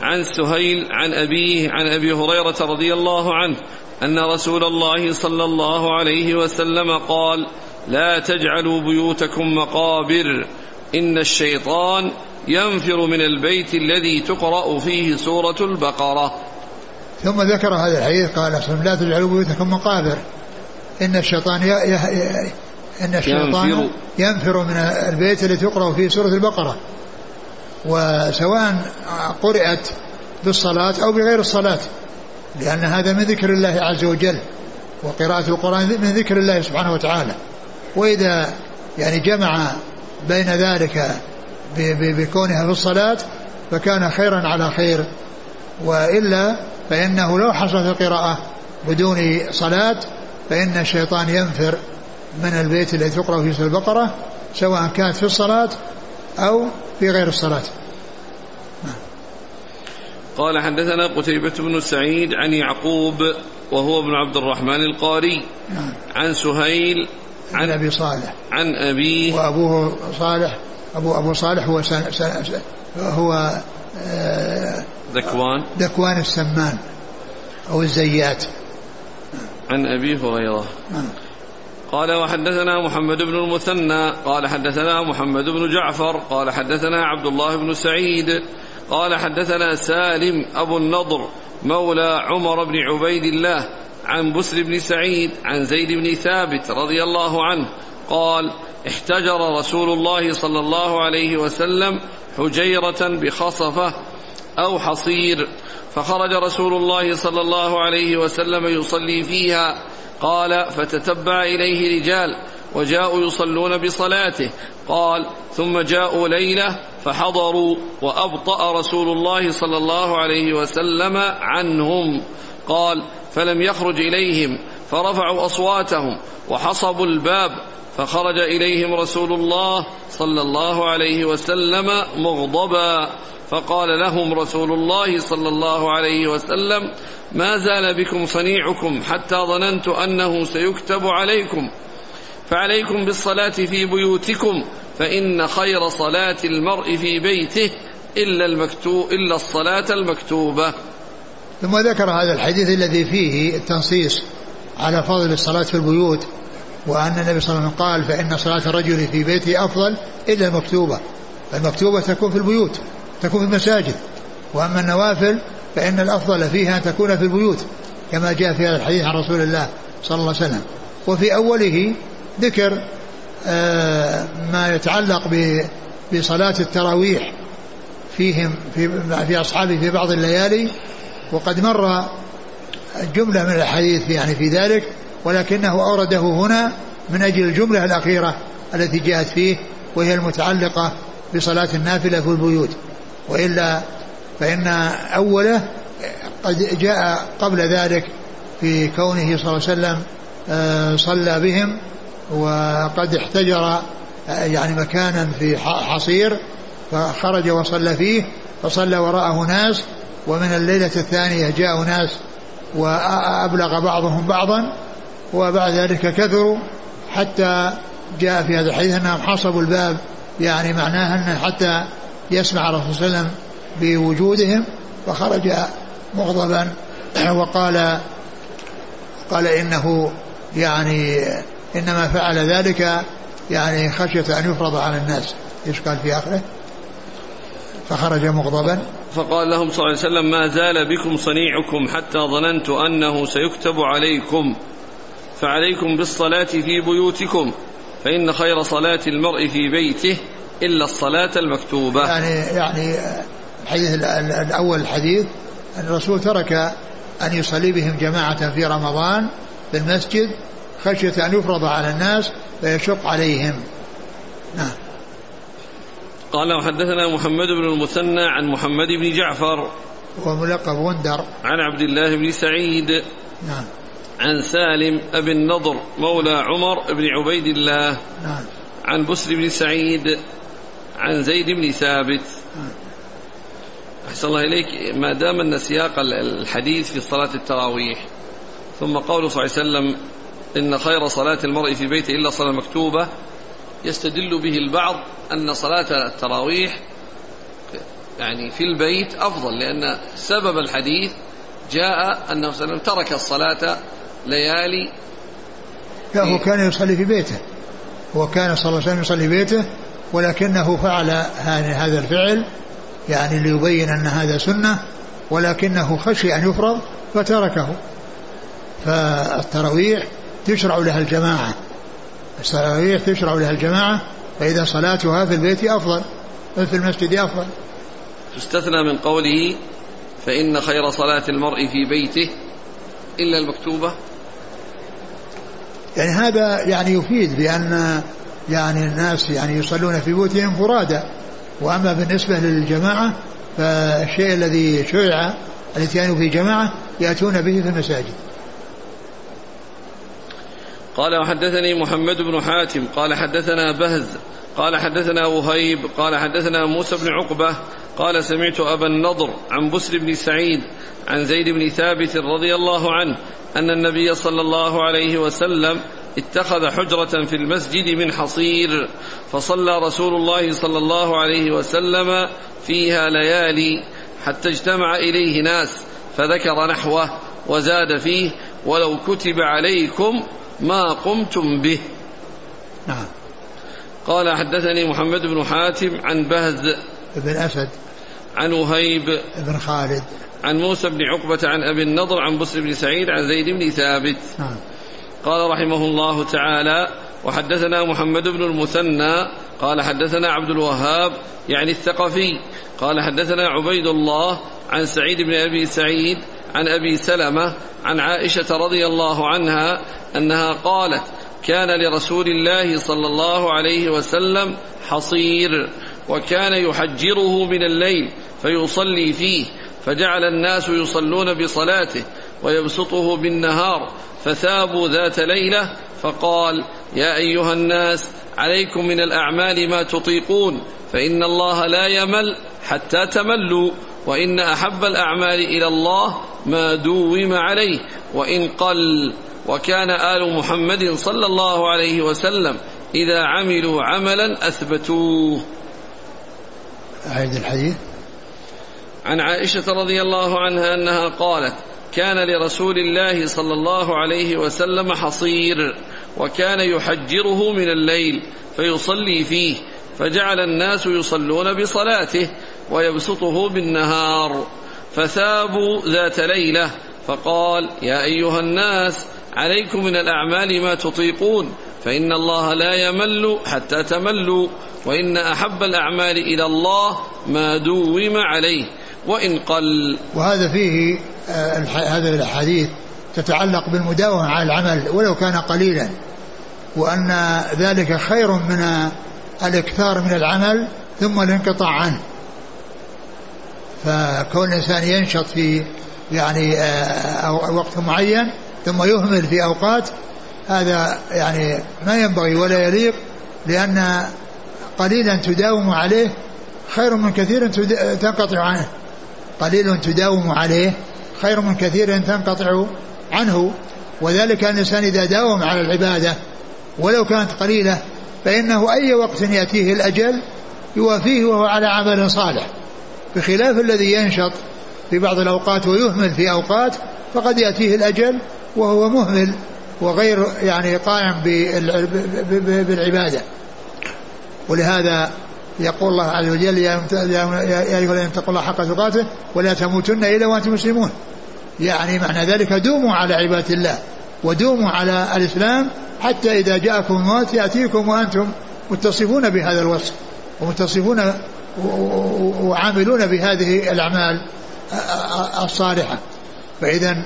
عن سهيل عن أبيه عن أبي هريرة رضي الله عنه أن رسول الله صلى الله عليه وسلم قال لا تجعلوا بيوتكم مقابر إن الشيطان ينفر من البيت الذي تقرأ فيه سورة البقرة. ثم ذكر هذا الحديث قال لا تجعلوا بيوتكم مقابر إن الشيطان إن الشيطان ينفر. ينفر من البيت الذي تقرأ فيه سورة البقرة. وسواء قرأت بالصلاة أو بغير الصلاة لأن هذا من ذكر الله عز وجل وقراءة القرآن من ذكر الله سبحانه وتعالى. وإذا يعني جمع بين ذلك بكونها في الصلاة فكان خيرا على خير. وإلا فإنه لو حصل في القراءة بدون صلاة فإن الشيطان ينفر. من البيت الذي تقرأ فيه سورة البقرة سواء كانت في الصلاة أو في غير الصلاة. قال حدثنا قتيبة بن سعيد عن يعقوب وهو ابن عبد الرحمن القاري نعم. عن سهيل عن عن أبي صالح. عن أبيه. وأبوه صالح أبو أبو صالح هو سن سن هو آه، ذكوان. ذكوان السمان أو الزيات. عن أبي هريرة. نعم. قال وحدثنا محمد بن المثنى قال حدثنا محمد بن جعفر قال حدثنا عبد الله بن سعيد قال حدثنا سالم أبو النضر مولى عمر بن عبيد الله عن بسر بن سعيد عن زيد بن ثابت رضي الله عنه قال احتجر رسول الله صلى الله عليه وسلم حجيرة بخصفة أو حصير فخرج رسول الله صلى الله عليه وسلم يصلي فيها قال فتتبع إليه رجال وجاءوا يصلون بصلاته. قال ثم جاءوا ليلة فحضروا وأبطأ رسول الله صلى الله عليه وسلم عنهم. قال فلم يخرج إليهم فرفعوا أصواتهم وحصبوا الباب فخرج إليهم رسول الله صلى الله عليه وسلم مغضبا. فقال لهم رسول الله صلى الله عليه وسلم ما زال بكم صنيعكم حتى ظننت أنه سيكتب عليكم. فعليكم بالصلاة في بيوتكم فإن خير صلاة المرء في بيته إلا المكتوب إلا الصلاة المكتوبة. ثم ذكر هذا الحديث الذي فيه التنصيص على فضل الصلاة في البيوت وأن النبي صلى الله عليه وسلم قال فإن صلاة الرجل في بيته أفضل إلا المكتوبة المكتوبة تكون في البيوت. تكون في المساجد. وأما النوافل فإن الأفضل فيها أن تكون في البيوت كما جاء في هذا الحديث عن رسول الله صلى الله عليه وسلم. وفي أوله ذكر آه، ما يتعلق بصلاة التراويح فيهم في في أصحابه في بعض الليالي. وقد مر جملة من الحديث يعني في ذلك ولكنه أورده هنا من أجل الجملة الأخيرة التي جاءت فيه وهي المتعلقة بصلاة النافلة في البيوت. وإلا فإن أوله قد جاء قبل ذلك في كونه صلى الله عليه وسلم آه، صلى بهم وقد احتجر آه، يعني مكانا في حصير فخرج وصلى فيه فصلى وراءه ناس ومن الليلة الثانية جاءوا ناس وأبلغ بعضهم بعضا وبعد ذلك كثروا حتى جاء في هذا الحديث أنهم حصبوا الباب يعني معناها أن حتى يسمع الرسول صلى الله عليه وسلم بوجودهم فخرج مغضبا وقال قال إنه يعني إنما فعل ذلك يعني خشية أن يفرض على الناس إيش قال في آخره؟ فخرج مغضبا. فقال لهم صلى الله عليه وسلم ما زال بكم صنيعكم حتى ظننت أنه سيكتب عليكم فعليكم بالصلاة في بيوتكم فإن خير صلاة المرء في بيته إلا الصلاة المكتوبة. يعني يعني الحديث ال- ال- الأول الحديث أن الرسول ترك أن يصلي بهم جماعة في رمضان في المسجد خشية أن يفرض على الناس فيشق عليهم. نعم. قال وحدثنا محمد بن المثنى عن محمد بن جعفر هو ملقب وندر عن عبد الله بن سعيد نعم. عن سالم أبي النضر مولى عمر بن عبيد الله نعم. عن بسر بن سعيد عن زيد بن ثابت. أحسن الله إليك. ما دام أن سياق الحديث في صلاة التراويح ثم قوله صلى الله عليه وسلم إن خير صلاة المرء في بيته إلا صلاة مكتوبة يستدل به البعض أن صلاة التراويح يعني في البيت أفضل لأن سبب الحديث جاء أنه صلى الله عليه وسلم ترك الصلاة ليالي لا هو كان يصلي في بيته. هو كان صلى الله عليه وسلم يصلي في بيته ولكنه فعل هذا الفعل يعني ليبين أن هذا سنة ولكنه خشي أن يفرض فتركه. فالتراويح تشرع لها الجماعة. التراويح تشرع لها الجماعة فإذا صلاتها في البيت أفضل في المسجد أفضل. تستثنى من قوله فإن خير صلاة المرء في بيته إلا المكتوبة. يعني هذا يعني يفيد بأن يعني الناس يعني يصلون في بيوتهم فرادى وأما بالنسبة للجماعة فالشيء الذي شرع الاتيان في جماعة يأتون به في المساجد. قال وحدثني محمد بن حاتم قال حدثنا بهز قال حدثنا وهيب قال حدثنا موسى بن عقبة قال سمعت أبا النضر عن بسر بن سعيد عن زيد بن ثابت رضي الله عنه أن النبي صلى الله عليه وسلم اتخذ حجرة في المسجد من حصير فصلى رسول الله صلى الله عليه وسلم فيها ليالي حتى اجتمع إليه ناس فذكر نحوه وزاد فيه ولو كتب عليكم ما قمتم به. نعم. قال حدثني محمد بن حاتم عن بهز بن أسد عن وهيب بن خالد عن موسى بن عقبة عن أبي النضر عن بسر بن سعيد عن زيد بن ثابت. نعم. قال رحمه الله تعالى وحدثنا محمد بن المثنى قال حدثنا عبد الوهاب يعني الثقفي قال حدثنا عبيد الله عن سعيد بن أبي سعيد عن أبي سلمة عن عائشة رضي الله عنها أنها قالت كان لرسول الله صلى الله عليه وسلم حصير وكان يحجره من الليل فيصلي فيه فجعل الناس يصلون بصلاته ويبسطه بالنهار فثابوا ذات ليلة فقال يا أيها الناس عليكم من الأعمال ما تطيقون فإن الله لا يمل حتى تملوا وإن أحب الأعمال إلى الله ما دوم عليه وإن قل وكان آل محمد صلى الله عليه وسلم إذا عملوا عملا أثبتوه. أعيد الحديث؟ عن عائشة رضي الله عنها أنها قالت كان لرسول الله صلى الله عليه وسلم حصير وكان يحجره من الليل فيصلي فيه فجعل الناس يصلون بصلاته ويبسطه بالنهار. فثابوا ذات ليلة فقال يا أيها الناس عليكم من الأعمال ما تطيقون فإن الله لا يمل حتى تملوا وإن أحب الأعمال إلى الله ما دوم عليه وإن قل وهذا فيه آه، هذا الحديث تتعلق بالمداومة على العمل ولو كان قليلا وأن ذلك خير من الإكثار من العمل ثم الانقطاع عنه. فكون الإنسان ينشط في يعني آه، وقت معين ثم يهمل في أوقات هذا يعني ما ينبغي ولا يليق لأن قليلا تداوم عليه خير من كثير تنقطع عنه. قليل تداوم عليه خير من كثير تنقطع عنه. وذلك أن الإنسان إذا داوم على العبادة ولو كانت قليلة فإنه أي وقت يأتيه الأجل يوافيه وهو على عمل صالح. بخلاف الذي ينشط في بعض الأوقات ويهمل في أوقات فقد يأتيه الأجل وهو مهمل وغير يعني قائم بالعبادة. ولهذا يقول الله عز وجل يا أيها الذين اتقوا الله حق تقاته ولا تموتن إلا وأنتم مسلمون. يعني معنى ذلك دوموا على عبادة الله ودوموا على الإسلام حتى إذا جاءكم الموت يأتيكم وأنتم متصفون بهذا الوصف ومتصفون وعاملون بهذه الأعمال الصالحة. فإذا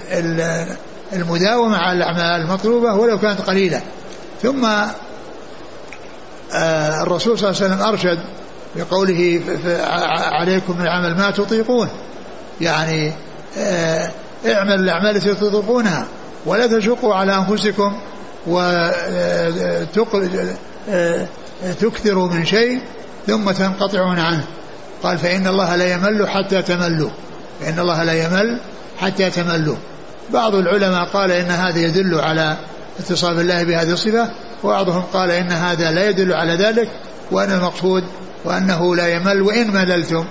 المداومة على الأعمال المطلوبة ولو كانت قليلة. ثم آه، الرسول صلى الله عليه وسلم أرشد بقوله عليكم العمل ما تطيقون. يعني آه، اعملوا الأعمال التي تطيقونها ولا تشقوا على أنفسكم وتكثروا من شيء ثم تنقطعون عنه. قال فإن الله لا يمل حتى تملوا. فإن الله لا يمل حتى تملوا. بعض العلماء قال إن هذا يدل على اتصاف الله بهذه الصفة وبعضهم قال إن هذا لا يدل على ذلك وأن المقصود وأنه لا يمل وإن مللتم.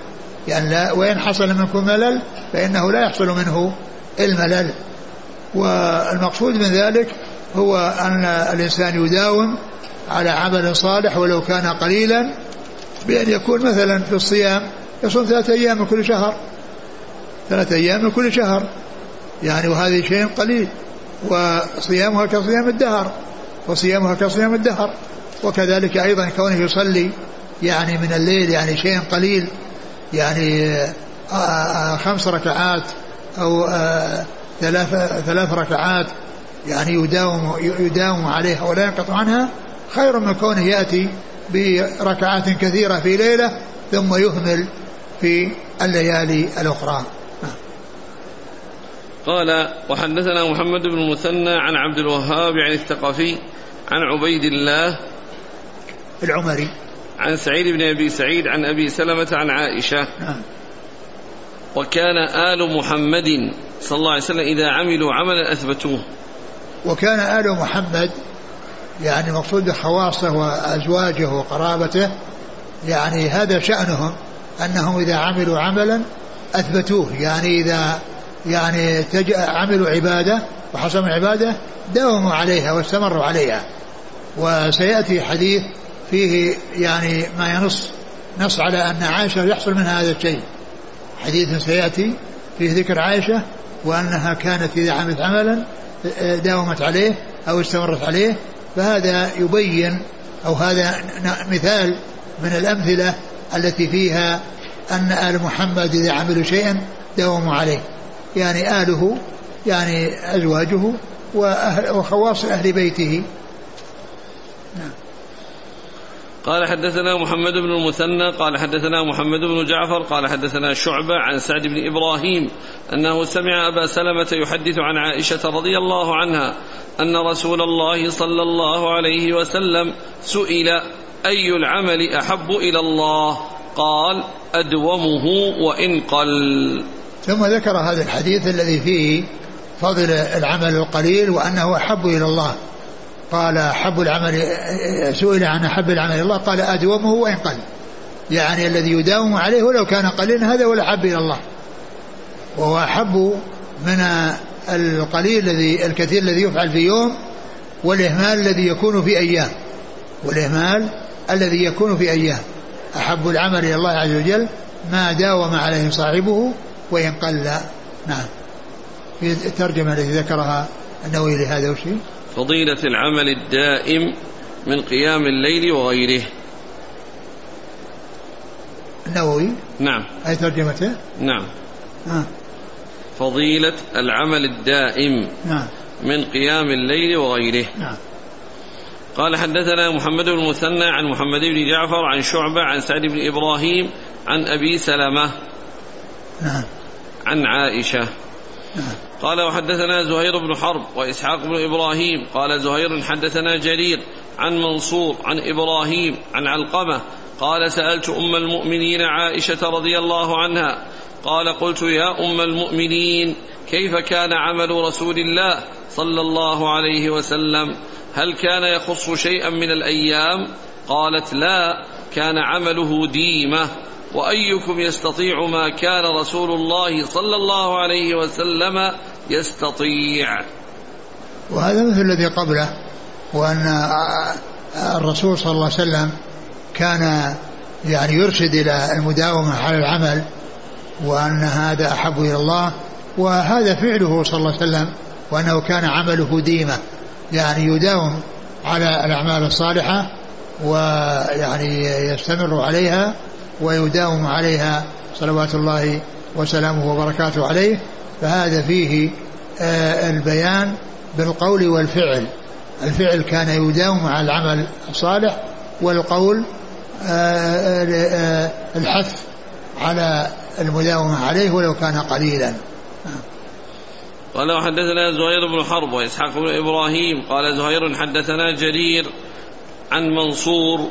يعني لا وإن حصل منكم ملل فإنه لا يحصل منه الملل. والمقصود من ذلك هو أن الإنسان يداوم على عمل صالح ولو كان قليلا بأن يكون مثلا في الصيام يصوم ثلاثة أيام من كل شهر. ثلاثة أيام من كل شهر. يعني وهذا شيء قليل. وصيامها كصيام الدهر. وصيامها كصيام الدهر. وكذلك أيضا كونه يصلي يعني من الليل يعني شيء قليل يعني آه، آه، خمس ركعات أو آه، ثلاث ثلاث ركعات يعني يداوم يداوم عليها ولا ينقطع عنها خير من كونه يأتي بركعات كثيرة في ليلة ثم يهمل في الليالي الأخرى. قال وحدثنا محمد بن المثنى عن عبد الوهاب يعني الثقفي عن عبيد الله العمري. عن سعيد بن أبي سعيد عن أبي سلمة عن عائشة. نعم. وكان آل محمد صلى الله عليه وسلم إذا عملوا عملا أثبتوه. وكان آل محمد يعني مقصود خواصه وأزواجه وقرابته يعني هذا شأنهم أنهم إذا عملوا عملا أثبتوه. يعني إذا يعني عملوا عبادة وحصلوا عبادة داوموا عليها واستمروا عليها. وسيأتي حديث فيه يعني ما ينص نص على أن عائشة يحصل منها هذا الشيء. حديث سيأتي فيه ذكر عائشة وأنها كانت إذا عملت عملا داومت عليه أو استمرت عليه. فهذا يبين أو هذا مثال من الأمثلة التي فيها أن آل محمد إذا عملوا شيئا داوموا عليه. يعني آله يعني أزواجه وخواص أهل بيته. نعم. قال حدثنا محمد بن المثنى قال حدثنا محمد بن جعفر قال حدثنا شعبة عن سعد بن إبراهيم أنه سمع أبا سلمة يحدث عن عائشة رضي الله عنها أن رسول الله صلى الله عليه وسلم سئل أي العمل أحب إلى الله؟ قال أدومه وإن قل. ثم ذكر هذا الحديث الذي فيه فضل العمل القليل وأنه أحب إلى الله. قال أحب العمل سئل عن أحب العمل الله قال أدومه وإن قل. يعني الذي يداوم عليه ولو كان قليلا هذا هو الأحب إلى الله. وهو أحب من القليل الذي الكثير الذي يفعل في يوم والإهمال الذي يكون في أيام. والإهمال الذي يكون في أيام. أحب العمل إلى الله عز وجل ما داوم عليه صاحبه وإن قل. نعم. في الترجمة التي ذكرها النووي لهذا وشيء فضيلة العمل الدائم من قيام الليل وغيره. النووي. نعم. أي ترجمته؟ نعم. آه. فضيلة العمل الدائم نعم من قيام الليل وغيره. نعم قال حدثنا محمد بن المثنى عن محمد بن جعفر عن شعبة عن سعد بن إبراهيم عن أبي سلمة نعم عن عائشة. قال وحدثنا زهير بن حرب وإسحاق بن إبراهيم. قال زهير حدثنا جرير عن منصور عن إبراهيم عن علقمة. قال سألت أم المؤمنين عائشة رضي الله عنها. قال قلت يا أم المؤمنين كيف كان عمل رسول الله صلى الله عليه وسلم؟ هل كان يخص شيئا من الأيام؟ قالت لا كان عمله ديمة. وأيكم يستطيع ما كان رسول الله صلى الله عليه وسلم يستطيع. وهذا مثل الذي قبله وأن الرسول صلى الله عليه وسلم كان يعني يرشد إلى المداومة على العمل وأن هذا أحب إلى الله وهذا فعله صلى الله عليه وسلم وأنه كان عمله ديمة يعني يداوم على الأعمال الصالحة ويعني يستمر عليها ويداوم عليها صلوات الله وسلامه وبركاته عليه فهذا فيه آه، البيان بالقول والفعل. الفعل كان يداوم على العمل الصالح والقول آه، آه، الحث على المداومة عليه ولو كان قليلا. قال وحدثنا زهير بن حرب وإسحاق بن إبراهيم قال زهير حدثنا جرير عن منصور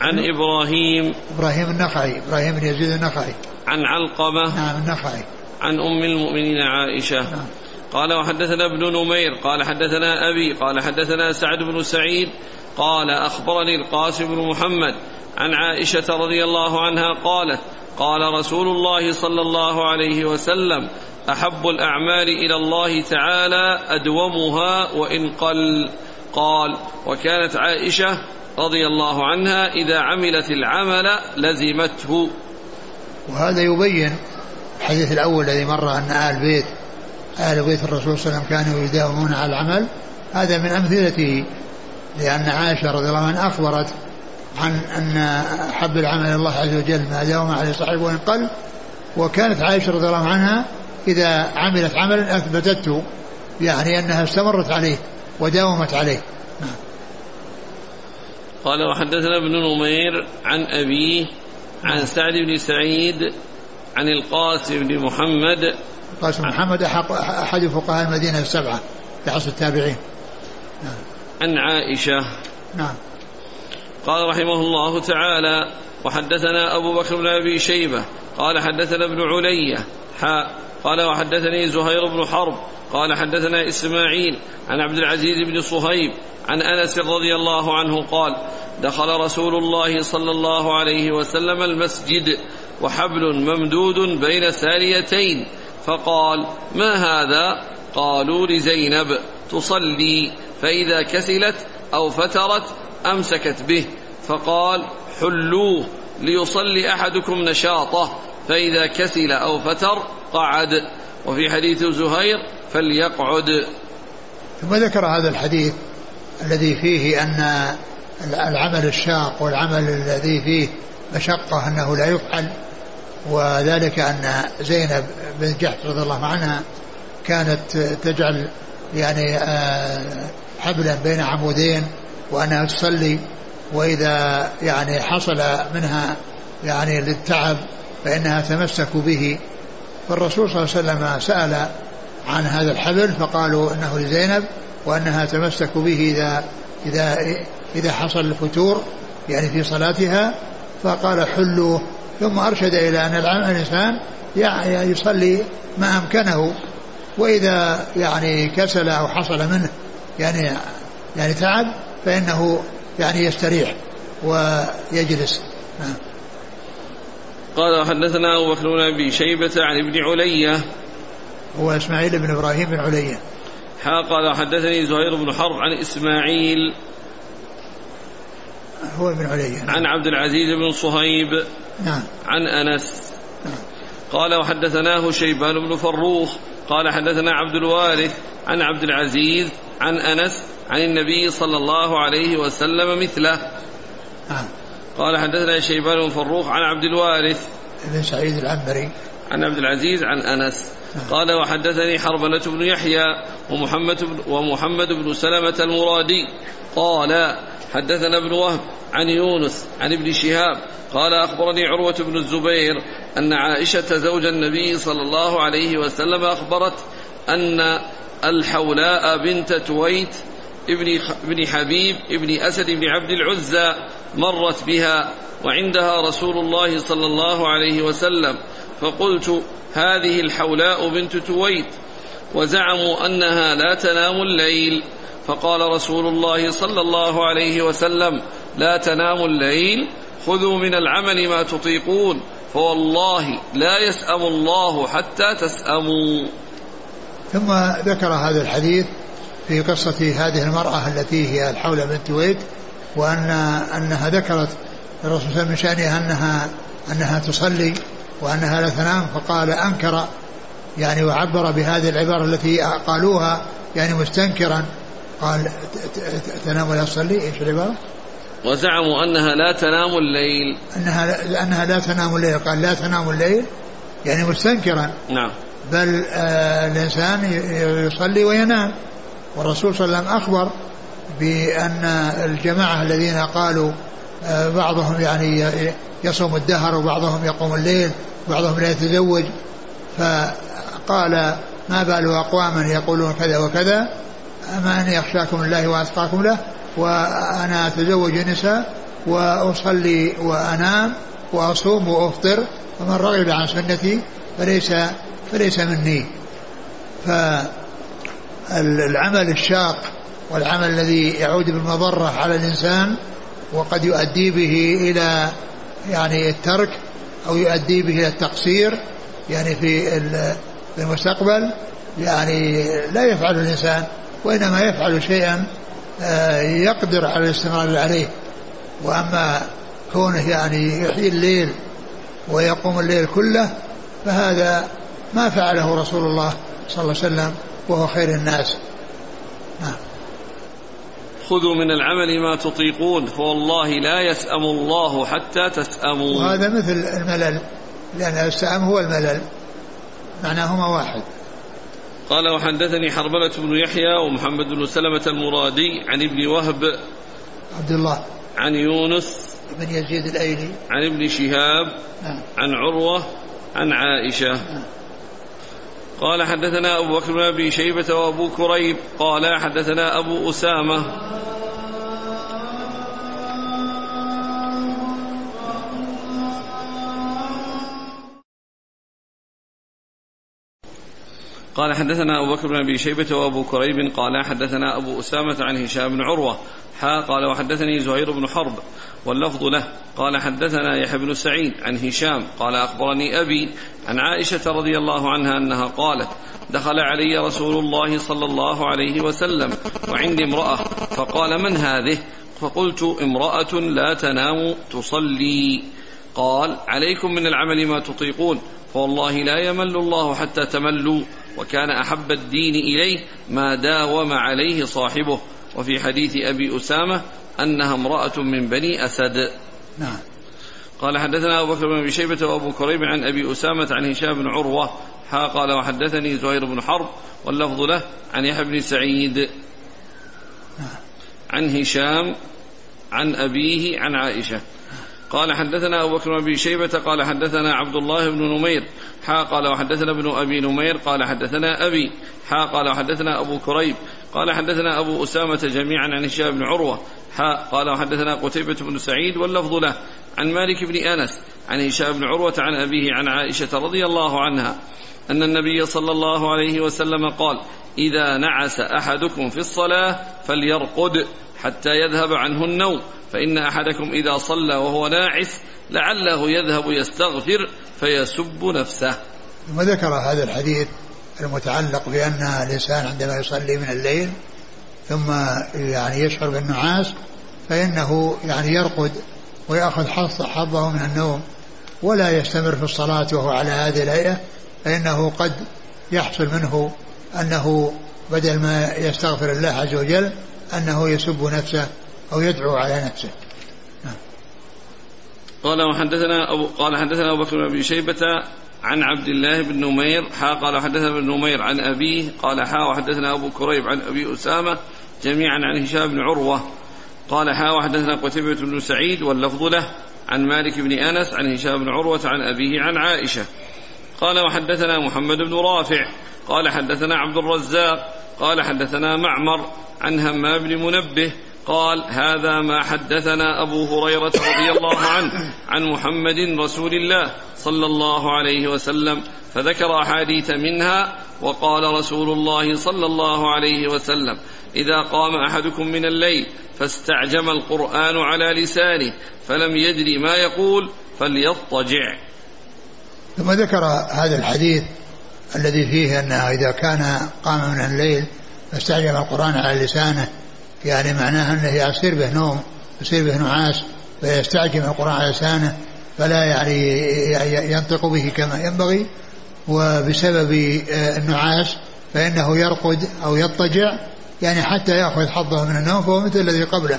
عن إبراهيم إبراهيم. النخعي. إبراهيم بن يزيد النخعي. عن علقمة. نعم النخعي. عن أم المؤمنين عائشة. نعم. قال وحدثنا ابن نمير. قال حدثنا أبي. قال حدثنا سعد بن سعيد. قال أخبرني القاسم بن محمد عن عائشة رضي الله عنها قالت قال رسول الله صلى الله عليه وسلم أحب الأعمال إلى الله تعالى أدومها وإن قل. قال وكانت عائشة رضي الله عنها إذا عملت العمل لزمته. وهذا يبين الحديث الأول الذي مر أن آل بيت آل بيت الرسول صلى الله عليه وسلم كانوا يداومون على العمل. هذا من أمثلته لأن عائشة رضي الله عنها أخبرت عن أن حب العمل الله عز وجل ما داوم عليه صاحبه وإن قل. وكانت عائشة رضي الله عنها إذا عملت عملا أثبتته يعني أنها استمرت عليه وداومت عليه. قال وحدثنا ابن نمير عن أبيه عن سعد بن سعيد عن القاسم بن محمد. القاسم محمد أحد فقهاء المدينة السبعة في عصر التابعين. نعم. عن عائشة. نعم. قال رحمه الله تعالى وحدثنا أبو بكر بن أبي شيبة. قال حدثنا ابن علية. حاء قال وحدثني زهير بن حرب. قال حدثنا إسماعيل عن عبد العزيز بن صهيب عن أنس رضي الله عنه قال دخل رسول الله صلى الله عليه وسلم المسجد وحبل ممدود بين ساريتين فقال ما هذا؟ قالوا لزينب تصلي فإذا كسلت أو فترت أمسكت به. فقال حلوة ليصلي أحدكم نشاطه فإذا كسل أو فتر قعد. وفي حديث زهير فليقعد. ثم ذكر هذا الحديث الذي فيه أن العمل الشاق والعمل الذي فيه مشقة أنه لا يفعل وذلك أن زينب بن جحش رضي الله عنها كانت تجعل يعني آه، حبلا بين عمودين وأنها تصلي وإذا يعني حصل منها يعني للتعب فإنها تمسك به. فالرسول صلى الله عليه وسلم سأل عن هذا الحبل فقالوا إنه لزينب وأنها تمسك به إذا إذا إذا حصل الفتور يعني في صلاتها فقال حلوة. ثم أرشد إلى أن الإنسان يصلي ما أمكنه. وإذا يعني كسل أو حصل منه يعني يعني تعب فإنه يعني يستريح ويجلس. نعم. قال حدثنا أبو بكر بن أبي شيبة عن ابن علية هو إسماعيل بن إبراهيم بن عليا قال حدثني زهير بن حرب عن إسماعيل هو ابن عليا نعم. عن عبد العزيز بن صهيب نعم. عن أنس. نعم. قال وحدثناه شيبان بن فروخ. قال حدثنا عبد الوارث عن عبد العزيز عن أنس عن النبي صلى الله عليه وسلم مثله. نعم. قال حدثنا شيبان بن فروخ عن عبد الوارث بن سعيد العنبري. عن عبد العزيز عن أنس. قال وحدثني حربلة بن يحيى ومحمد بن ومحمد بن سلمة المرادي. قال حدثنا ابن وهب عن يونس عن ابن شهاب. قال أخبرني عروة بن الزبير أن عائشة زوج النبي صلى الله عليه وسلم أخبرت أن الحولاء بنت تويت ابن ابن حبيب ابن أسد بن عبد العزى مرت بها وعندها رسول الله صلى الله عليه وسلم. فقلت هذه الحولاء بنت تويت وزعموا أنها لا تنام الليل. فقال رسول الله صلى الله عليه وسلم لا تنام الليل خذوا من العمل ما تطيقون فوالله لا يسأم الله حتى تسأموا. ثم ذكر هذا الحديث في قصة هذه المرأة التي هي الحولة بنت تويت وأن أنها ذكرت الرسول صلى الله عليه وسلم من شأنها أنها أنها تصلي. وأنها لا تنام فقال أنكر يعني وعبر بهذه العبارة التي قالوها يعني مستنكرا. قال تنام ولا تصلي؟ إيش العبارة؟ وزعموا أنها لا تنام الليل. أنها انها لا تنام الليل. قال لا تنام الليل يعني مستنكرا. نعم. بل آه الإنسان يصلي وينام. والرسول صلى الله عليه وسلم أخبر بأن الجماعة الذين قالوا بعضهم يعني يصوم الدهر وبعضهم يقوم الليل بعضهم لا يتزوج. فقال ما بال أقواما يقولون كذا وكذا أما أني أخشاكم الله وأتقاكم له وأنا أتزوج النساء وأصلي وأنام وأصوم وأفطر فمن رغب عن سنتي فليس فليس مني. فالعمل الشاق والعمل الذي يعود بالمضرة على الإنسان وقد يؤدي به إلى يعني الترك أو يؤدي به إلى التقصير يعني في المستقبل يعني لا يفعل الإنسان وإنما يفعل شيئا آه، يقدر على الاستمرار عليه. وأما كونه يعني يحيي الليل ويقوم الليل كله فهذا ما فعله رسول الله صلى الله عليه وسلم وهو خير الناس. نعم. خذوا من العمل ما تطيقون. فوالله لا يسأم الله حتى تسأموا. وهذا مثل الملل لأن السأم هو الملل معناهما واحد. قال وحدثني حرملة بن يحيى ومحمد بن سلمة المرادي عن ابن وهب عبد الله. عن يونس بن يزيد الأيلي. عن ابن شهاب نعم. عن عروة عن عائشة. نعم. قال حدثنا أبو بكر بن أبي شيبة وأبو كريب قال حدثنا أبو أسامة قال حدثنا أبو بكر بن أبي شيبة وأبو كريب قال حدثنا أبو أسامة عن هشام بن عروة حا قال وحدثني زهير بن حرب واللفظ له قال حدثنا يحيى بن سعيد عن هشام قال أخبرني أبي عن عائشة رضي الله عنها أنها قالت دخل علي رسول الله صلى الله عليه وسلم وعندي امرأة فقال من هذه؟ فقلت امرأة لا تنام تصلي. قال عليكم من العمل ما تطيقون فوالله لا يمل الله حتى تملوا. وكان أحب الدين إليه ما داوم عليه صاحبه. وفي حديث أبي أسامة أنها امرأة من بني أسد. نعم. قال حدثنا أبو بكر بن أبي شيبة وأبو كريب عن أبي أسامة عن هشام بن عروة. حا قال وحدثني زهير بن حرب واللفظ له عن يحيى بن سعيد. نعم. عن هشام عن أبيه عن عائشة. قال حدثنا أبو بكر بن شيبة قال حدثنا عبد الله بن نمير حا قال وحدثنا ابن أبي نمير قال حدثنا أبي حا قال وحدثنا أبو كريب قال حدثنا أبو أسامة جميعا عن هشام بن عروة حا قال وحدثنا قتيبة بن سعيد واللفظ له عن مالك بن أنس عن هشام بن عروة عن أبيه عن عائشة رضي الله عنها أن النبي صلى الله عليه وسلم قال إذا نعس أحدكم في الصلاة فليرقد حتى يذهب عنه النوم. فإن أحدكم إذا صلى وهو ناعس لعله يذهب يستغفر فيسب نفسه. ثم ذكر هذا الحديث المتعلق بأن الإنسان عندما يصلي من الليل ثم يعني يشعر بالنعاس فإنه يعني يرقد ويأخذ حظه من النوم ولا يستمر في الصلاة وهو على هذه الهيئة فإنه قد يحصل منه أنه بدل ما يستغفر الله عز وجل أنه يسب نفسه أو يدعو على نفسه. قال وحدثنا أبو قال حدثنا أبو بكر بن شيبة عن عبد الله بن نمير حا قال حدثنا ابن نمير عن أبيه قال حا وحدثنا أبو كريب عن أبي أسامة جميعا عن هشام بن عروة قال حا وحدثنا قتيبة بن سعيد واللفظ له عن مالك بن أنس عن هشام بن عروة عن أبيه عن عائشة قال وحدثنا محمد بن رافع قال حدثنا عبد الرزاق قال حدثنا معمر عن همام بن منبه قال هذا ما حدثنا أبو هريرة رضي الله عنه عن محمد رسول الله صلى الله عليه وسلم فذكر أحاديث منها وقال رسول الله صلى الله عليه وسلم إذا قام أحدكم من الليل فاستعجم القرآن على لسانه فلم يدري ما يقول فليضطجع. ثم ذكر هذا الحديث الذي فيه أنه إذا كان قام من الليل فاستعجم القرآن على لسانه يعني معناها أنه يصير به نوم يصير به نعاس فيستعجم القرآن على لسانه فلا يعني ينطق به كما ينبغي. وبسبب آه، النعاس فإنه يرقد أو يضطجع يعني حتى يأخذ حظه من النوم فهو مثل الذي قبله.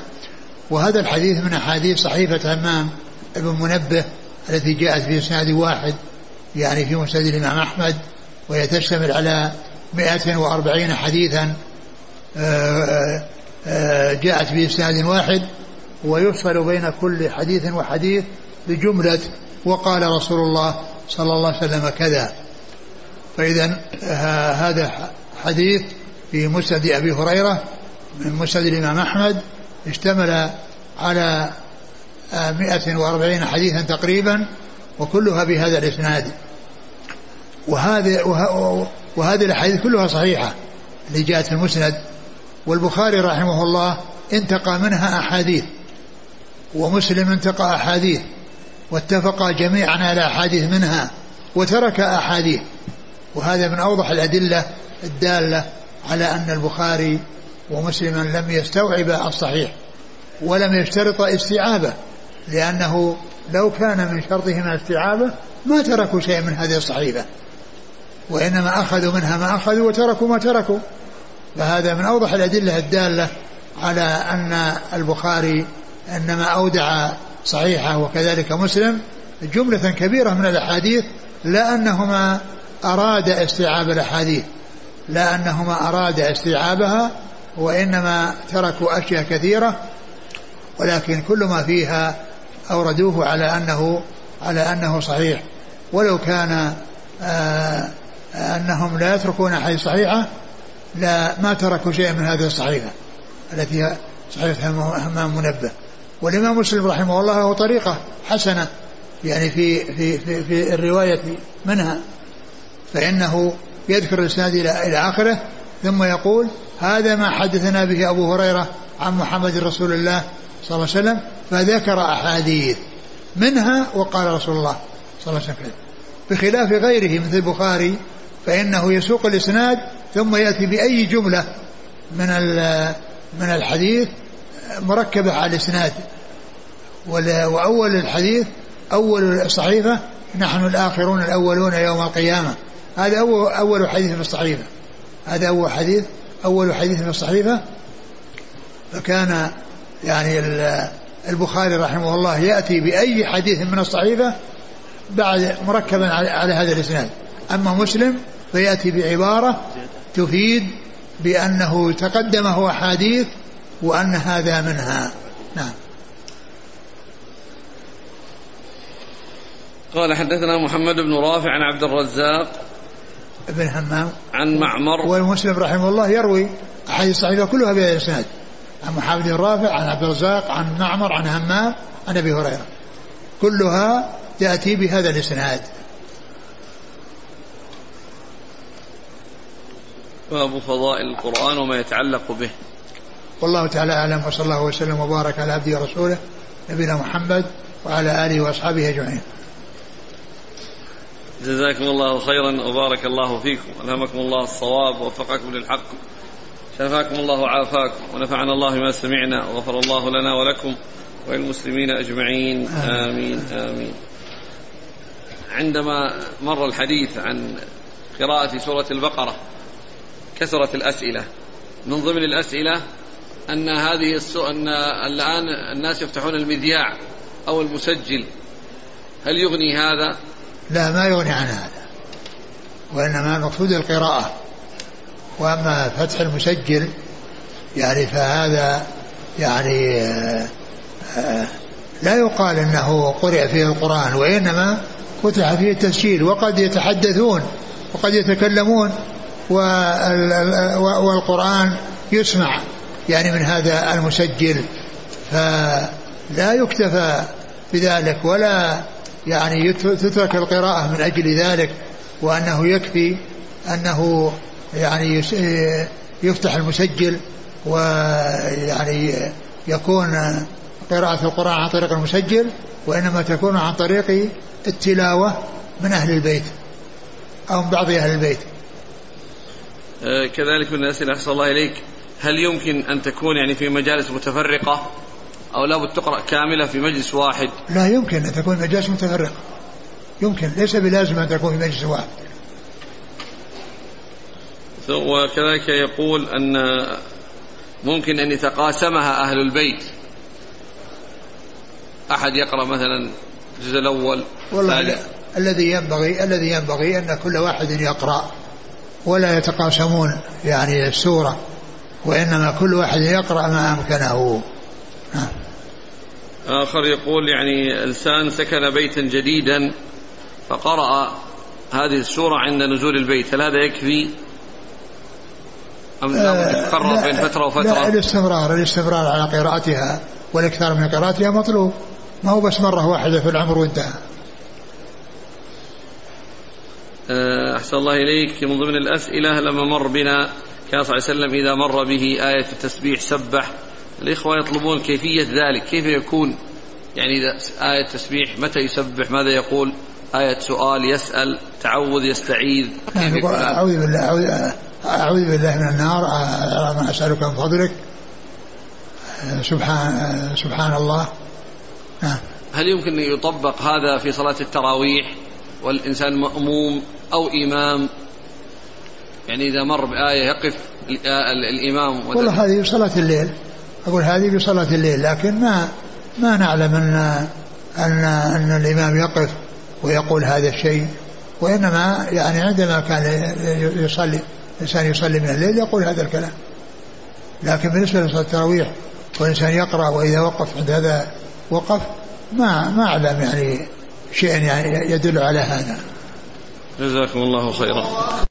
وهذا الحديث من أحاديث صحيفة همام ابن منبه التي جاءت في إسناد واحد يعني في مسند الإمام أحمد وهي تشتمل على 140 حديثا آه، آه، جاءت بإسناد واحد ويفصل بين كل حديث وحديث بجملة وقال رسول الله صلى الله عليه وسلم كذا. فإذا آه، هذا حديث في مسند أبي هريرة من مسند الإمام أحمد اشتمل على 140 حديثا تقريبا وكلها بهذا الإسناد. وهذه وهذه الأحاديث كلها صحيحة اللي جاءت في المسند. والبخاري رحمه الله انتقى منها أحاديث ومسلم انتقى أحاديث واتفقا جميعا على أحاديث منها وترك أحاديث. وهذا من أوضح الأدلة الدالة على أن البخاري ومسلما لم يستوعب الصحيح ولم يشترط استيعابه لأنه لو كان من شرطهما استيعابه ما تركوا شيئا من هذه الصحيفة. وإنما أخذوا منها ما أخذوا وتركوا ما تركوا. فهذا من أوضح الأدلة الدالة على أن البخاري إنما أودع صحيحة وكذلك مسلم جملة كبيرة من الأحاديث لا أنهما أراد استيعاب الأحاديث لا أنهما أراد استيعابها وإنما تركوا أشياء كثيرة ولكن كل ما فيها أوردوه على أنه على أنه صحيح. ولو كان آه أنهم لا يتركون أحاديث صحيحة لا ما تركوا شيئا من هذه الصحيحة التي هي صحيحة همام منبه. والإمام مسلم رحمه الله له طريقة حسنة يعني في في في, في الرواية منها فإنه يذكر الإسناد إلى إلى آخره ثم يقول هذا ما حدثنا به أبو هريرة عن محمد رسول الله صلى الله عليه وسلم فذكر أحاديث منها وقال رسول الله صلى الله عليه وسلم. بخلاف غيره مثل البخاري فإنه يسوق الإسناد ثم يأتي بأي جملة من من الحديث مركبة على الإسناد. وأول الحديث أول الصحيفة نحن الآخرون الأولون يوم القيامة. هذا أول, أول حديث في الصحيفة. هذا أول حديث أول حديث في الصحيفة. فكان يعني البخاري رحمه الله يأتي بأي حديث من الصحيفة بعد مركبا على هذا الإسناد. أما مسلم فيأتي بعبارة تفيد بأنه تقدمه أحاديث وأن هذا منها. نعم. قال حدثنا محمد بن رافع عن عبد الرزاق ابن همام عن معمر. والمسلم رحمه الله يروي أحاديث الصحيحة كلها بهذا الإسناد عن محمد بن رافع عن عبد الرزاق عن معمر عن همام عن أبي هريرة. كلها تأتي بهذا الإسناد. باب فضائل القرآن وما يتعلق به. والله تعالى أعلم وصلى الله وسلم وبارك على عبده ورسوله نبينا محمد وعلى آله وأصحابه أجمعين. جزاكم الله خيرا وبارك الله فيكم. ألهمكم الله الصواب ووفقكم للحق. شفاكم الله وعافاكم. ونفعنا الله بما سمعنا وغفر الله لنا ولكم وللمسلمين أجمعين. آمين آمين. عندما مر الحديث عن قراءة سورة البقرة كثرت الأسئلة. من ضمن الأسئلة أن هذه السو... أن الآن الناس يفتحون المذياع أو المسجل. هل يغني هذا؟ لا ما يغني عن هذا. وإنما المقصود القراءة. وأما فتح المسجل يعني فهذا يعني آه، لا يقال إنه قرئ فيه القرآن وإنما فتح فيه التسجيل وقد يتحدثون وقد يتكلمون. والقرآن يسمع يعني من هذا المسجل فلا يكتفى بذلك ولا يعني تترك القراءة من أجل ذلك وأنه يكفي أنه يعني يفتح المسجل ويعني يكون قراءة القرآن عن طريق المسجل وإنما تكون عن طريق التلاوة من أهل البيت أو من بعض أهل البيت. كذلك من الأسئلة أحسن الله إليك. هل يمكن أن تكون يعني في مجالس متفرقة أو لابد تقرأ كاملة في مجلس واحد؟ لا يمكن أن تكون مجالس متفرقة. يمكن ليس بلازم أن تكون في مجلس واحد. وكذلك يقول أن ممكن أن يتقاسمها أهل البيت. أحد يقرأ مثلا الجزء الأول والله الذي ينبغي الذي ينبغي أن كل واحد يقرأ. ولا يتقاسمون يعني السورة وإنما كل واحد يقرأ ما أمكنه. آخر يقول يعني إنسان سكن بيتا جديدا فقرأ هذه السورة عند نزول البيت هل هذا يكفي؟ أم آه يتكرر بين فترة وفترة؟ لا الاستمرار الاستمرار على قراءتها والإكثار من قراءتها مطلوب ما هو بس مرة واحدة في العمر وانتهى آه، أحسن الله إليك. من ضمن الأسئلة لما مر بنا. كان صلى الله عليه وسلم إذا مر به آية التسبيح سبح. الإخوة يطلبون كيفية ذلك كيف يكون؟ يعني إذا آية تسبيح متى يسبح؟ ماذا يقول؟ آية سؤال يسأل تعوذ يستعيذ. أعوذ بالله أعوذ بالله من النار. ما أسألك من فضلك. سبحان سبحان الله. هل يمكن أن يطبق هذا في صلاة التراويح؟ والإنسان مأموم أو إمام. يعني إذا مر بآية يقف الإمام والله هذه صلاة الليل. أقول هذه بصلاة الليل لكن ما ما نعلم أن أن أن الإمام يقف ويقول هذا الشيء. وإنما يعني عندما كان يصلي الإنسان يصلي من الليل يقول هذا الكلام. لكن بالنسبة لصلاة التراويح والإنسان يقرأ وإذا وقف عند هذا وقف ما ما أعلم يعني شيئا يعني يدل على هذا. جزاكم الله خيرا.